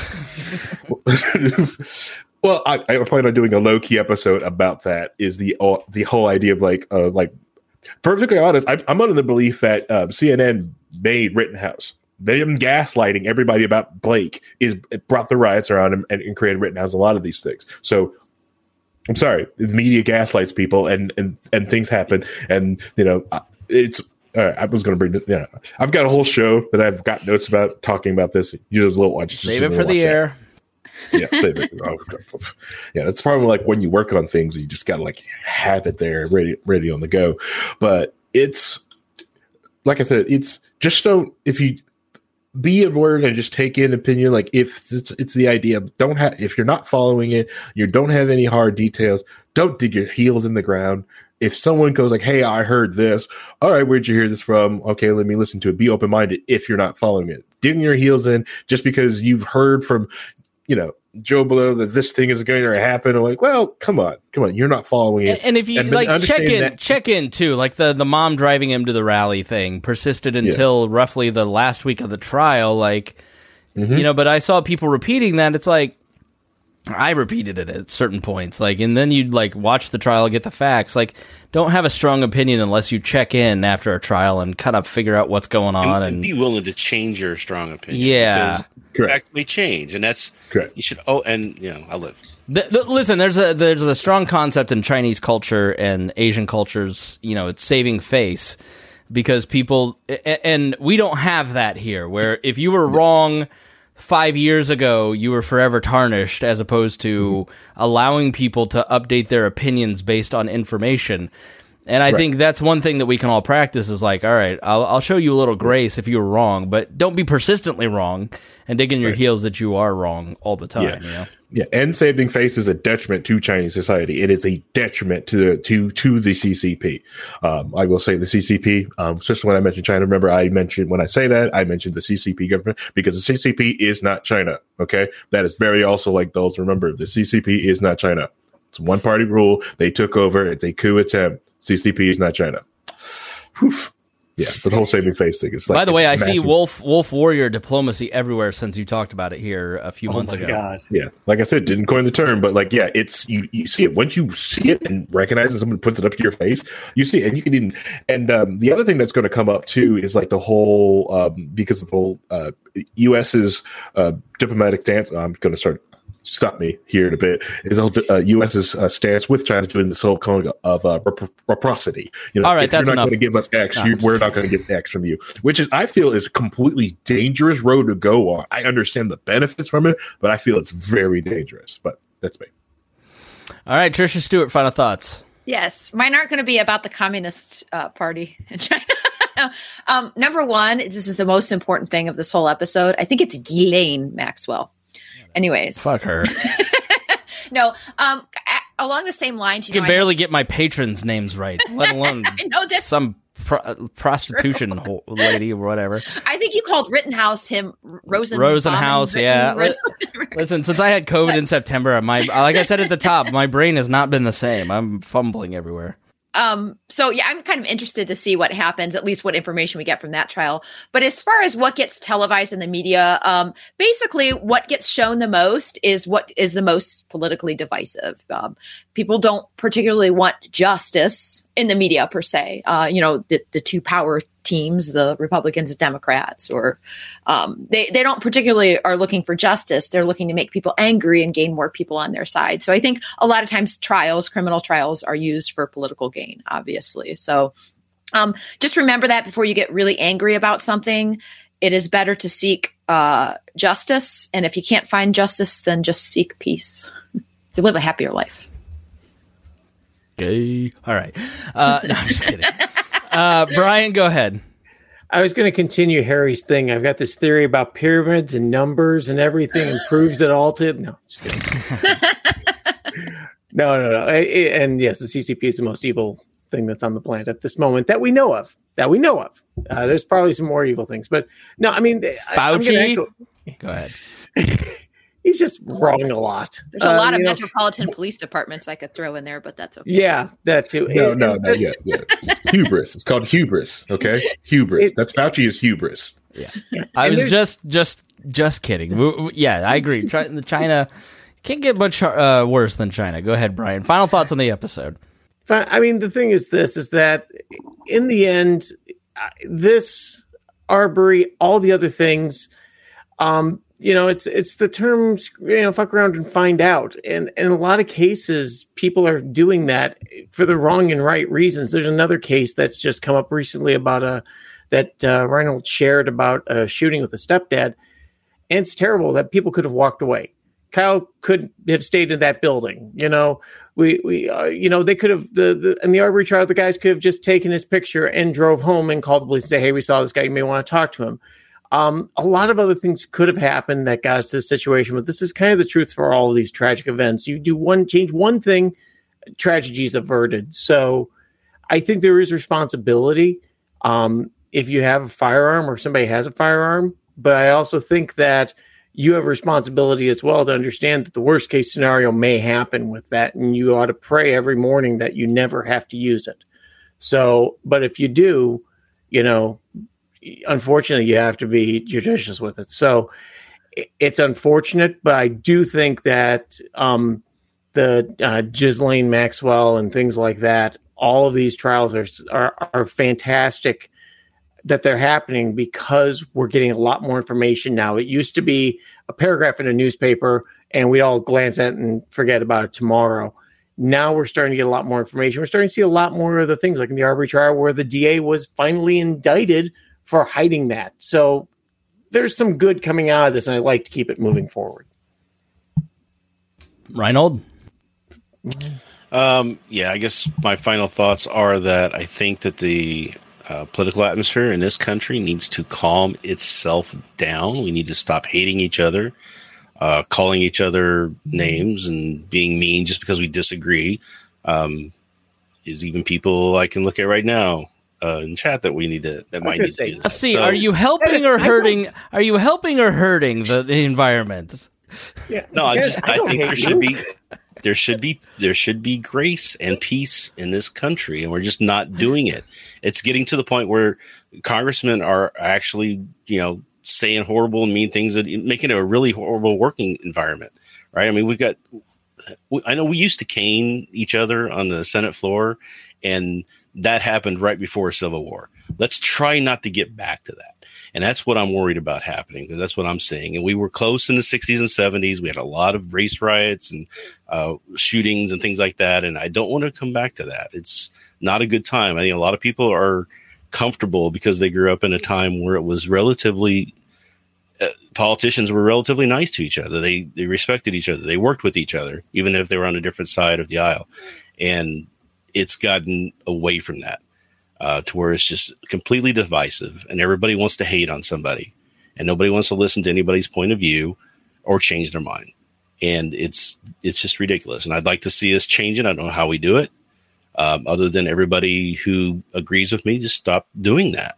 well, I, I plan on doing a low key episode about that. Is the uh, the whole idea of like uh, like perfectly honest? I, I'm under the belief that um, CNN made Rittenhouse. Them gaslighting everybody about Blake is brought the riots around him and, and created Rittenhouse. A lot of these things. So I'm sorry, the media gaslights people and and and things happen. And you know, it's. All right, I was going to bring. You know, I've got a whole show that I've got notes about talking about this. You just little watch. Save it for the air. it. Oh, yeah, that's probably like when you work on things, you just gotta like have it there, ready, ready on the go. But it's like I said, it's just don't if you be a word and just take in opinion. Like if it's it's the idea, don't have if you're not following it, you don't have any hard details. Don't dig your heels in the ground. if someone goes like, "Hey, I heard this," all right, where'd you hear this from? Okay, let me listen to it. Be open minded if you're not following it. Digging your heels in just because you've heard from, you know, Joe Blow that this thing is going to happen. Or like, well, come on, come on, you're not following it. And, and if you And like check in, that- check in too. Like the the mom driving him to the rally thing persisted until roughly the last week of the trial. Like Mm-hmm. you know, but I saw people repeating that. It's like I repeated it at certain points. Like, and then you'd like watch the trial, get the facts. Like, don't have a strong opinion unless you check in after a trial and kind of figure out what's going on. and, And be willing to change your strong opinion. Yeah. because Correct. fact may change, and that's Correct. You should. Oh, and you know, I live. Th- th- listen, there's a there's a strong concept in Chinese culture and Asian cultures. You know, it's saving face because people and we don't have that here. Where if you were wrong five years ago, you were forever tarnished, as opposed to mm-hmm. allowing people to update their opinions based on information. And I think that's one thing that we can all practice is like, all right, I'll, I'll show you a little grace if you were wrong, but don't be persistently wrong and dig in your heels that you are wrong all the time. Yeah. You know? Yeah, and saving face is a detriment to Chinese society. It is a detriment to the to to the CCP. Um, I will say the CCP, um, especially when I mentioned China. Remember, I mentioned when I say that I mentioned the CCP government because the CCP is not China. Okay, that is very also like those. Remember, the CCP is not China. It's one party rule. They took over. It's a coup attempt. CCP is not China. Yeah, but the whole saving face thing is like. By the way, I it's see. Wolf Wolf Warrior diplomacy everywhere since you talked about it here a few Oh months my ago. god. Yeah, like I said, didn't coin the term, but like, yeah, it's you. You see it once you see it and recognize it. Someone puts it up to your face. You see it, and you can even. And um, the other thing that's going to come up too is like the whole um, because of the whole uh, U.S.'s uh, diplomatic stance. I'm going to start. Stop me here in a bit. Is the uh, U.S.'s uh, stance with China doing this whole kind of uh, repro- reciprocity? You know, All right, if that's you're not going to give us X, No, you, we're not going to get X from you, which is I feel is a completely dangerous road to go on. I understand the benefits from it, but I feel it's very dangerous. But that's me. All right, Trisha Stewart, final thoughts. Yes, mine aren't going to be about the Communist uh, Party in China. um, number one, this is the most important thing of this whole episode. I think it's Ghislaine Maxwell. Anyways, Fuck her. no. Um, along the same lines, you You can know, I- barely get my patrons' names right, let alone I know this. some pro- prostitution ho- lady or whatever. I think you called Rittenhouse him Rosen Rosenhouse. Baum, yeah. Ritten- Listen, since I had COVID in September, my like I said at the top, my brain has not been the same. I'm fumbling everywhere. Um so yeah i'm kind of interested to see what happens at least what information we get from that trial. But as far as what gets televised in the media um basically what gets shown the most is what is the most politically divisive. Um, people don't particularly want justice in the media per se. Uh you know the, the two power teams the republicans and democrats or um, they, they don't particularly are looking for justice. They're looking to make people angry and gain more people on their side. So i think a lot of times trials criminal trials are used for political gain obviously. So um, just remember that before you get really angry about something it is better to seek uh, justice. And if you can't find justice then just seek peace. You live a happier life Gay. All right. Uh, no, I'm just kidding. Uh, Brian, go ahead. I was going to continue Harry's thing. I've got this theory about pyramids and numbers and everything and proves it all to no. Just kidding. no, no, no. I- I- and yes, the CCP is the most evil thing that's on the planet at this moment that we know of. That we know of. Uh, there's probably some more evil things, but no. I mean, I- Fauci? Go ahead. he's just wrong a lot. there's a Uh, lot of you know, metropolitan police departments i could throw in there but that's okay Yeah, that too. No, And- no, no, yeah, yeah. hubris. It's called hubris. Okay, hubris. It- That's Fauci is hubris. Yeah. I And was just, just, just kidding. W- w- Yeah, I agree. Chi- China can't get much uh, worse than China. Go ahead, Brian. Final thoughts on the episode. I mean, the thing is, this is that in the end, uh, this Arbery, all the other things, um, you know, it's it's the terms, you know, fuck around and find out, and, in a lot of cases, people are doing that for the wrong and right reasons. There's another case that's just come up recently about a that uh, shared about a shooting with a stepdad, and it's terrible that people could have walked away. Kyle could have stayed in that building. You know, we we uh, you know they could have the, the in the Arbery trial the guys could have just taken his picture and drove home and called the police and say, hey, we saw this guy. You may want to talk to him. Um, a lot of other things could have happened that got us to this situation, but this is kind of the truth for all of these tragic events. You do one change one thing, tragedy is averted. So I think there is responsibility um, if you have a firearm or somebody has a firearm, but I also think that you have responsibility as well to understand that the worst case scenario may happen with that, and you ought to pray every morning that you never have to use it. So, but if you do, you know, unfortunately, you have to be judicious with it. So, it's unfortunate, but I do think that um, the uh, Ghislaine Maxwell and things like that, all of these trials are, are are fantastic that they're happening because we're getting a lot more information now. It used to be a paragraph in a newspaper and we'd all glance at it and forget about it tomorrow. Now we're starting to get a lot more information. We're starting to see a lot more of the things like in the Arbery trial where the DA was finally indicted for hiding that. So there's some good coming out of this, and I'd like to keep it moving forward. Reinhold? Um, yeah, I guess my final thoughts are that I think that the uh, political atmosphere in this country needs to calm itself down. We need to stop hating each other, uh, calling each other names, and being mean just because we disagree. Um, is even people I can look at right now uh, in chat that we need to that might need say, to do that. See, So- are you helping is- or hurting? Are you helping or hurting the, the environment? Yeah. No, I just I, don't think there you. should be there should be there should be grace and peace in this country, and we're just not doing it. It's getting to the point where congressmen are actually you know saying horrible and mean things that making it a really horrible working environment. Right? I mean, we got. we- I know we used to cane each other on the Senate floor, and that happened right before Civil War. Let's try not to get back to that. And that's what I'm worried about happening because that's what I'm seeing. And we were close in the 60s and 70s. We had a lot of race riots and uh, shootings and things like that. And I don't want to come back to that. It's not a good time. I think a lot of people are comfortable because they grew up in a time where it was relatively uh, politicians were relatively nice to each other. They they respected each other. They worked with each other, even if they were on a different side of the aisle. And it's gotten away from that uh, to where it's just completely divisive, and everybody wants to hate on somebody, and nobody wants to listen to anybody's point of view or change their mind. And it's it's just ridiculous. And I'd like to see us change it. I don't know how we do it, um, other than everybody who agrees with me just stop doing that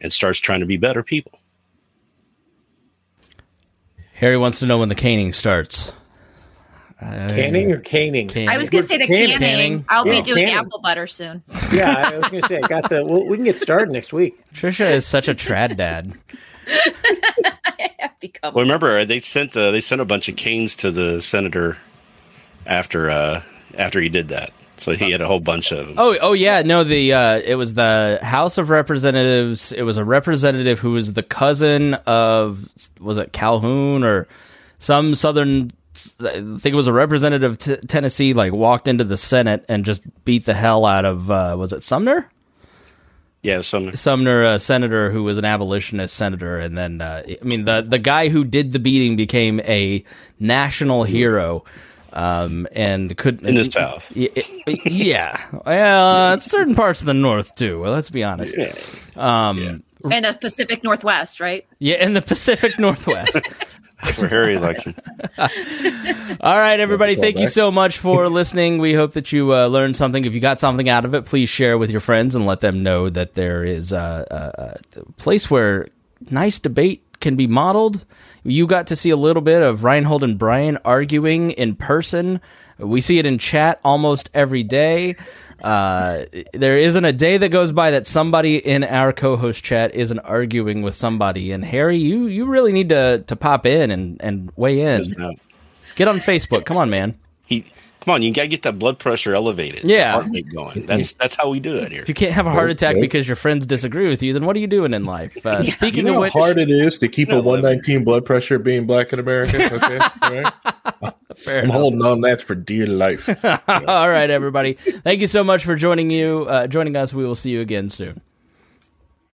and starts trying to be better people. Harry wants to know when the caning starts. Uh, Canning or caning? Caning. I was going to say the Can- canning. canning. I'll Yeah, be doing canning. apple butter soon. Yeah, I was going to say I got the. Well, we can get started next week. Trisha is such a trad dad. I've become. Well, remember they sent uh, they sent a bunch of canes to the senator after uh, after he did that. So he had a whole bunch of them. Oh, oh yeah, no. The uh, it was the House of Representatives. It was a representative who was the cousin of was it Calhoun or some Southern. I think it was a representative t- Tennessee. Like walked into the Senate and just beat the hell out of uh, was it Sumner? Yeah, Sumner. Sumner, a senator who was an abolitionist senator, and then uh, I mean the the guy who did the beating became a national hero, um, and could in the South. Y- Yeah, well, uh, certain parts of the North too. Well, let's be honest. Um, And the Pacific Northwest, right? yeah, in the Pacific Northwest. Where Harry likes him. All right, everybody. Thank you so much for listening. We hope that you uh, learned something. If you got something out of it, please share with your friends and let them know that there is a, a, a place where nice debate can be modeled. You got to see a little bit of Reinhold and Brian arguing in person. We see it in chat almost every day. Uh, there isn't a day that goes by that somebody in our co-host chat isn't arguing with somebody. And Harry, you you really need to to pop in and and weigh in. Get on Facebook. Come on, man. He come on, you gotta get that blood pressure elevated. Yeah. heart rate going. That's that's how we do it here. If you can't have a heart attack because your friends disagree with you, then what are you doing in life? Uh, You Speaking know of how which, hard it is to keep No, a 119 blood pressure being black in America? Okay. All right. fair I'm enough. holding on that for dear life. All right, everybody. Thank you so much for joining you, uh, joining us. We will see you again soon.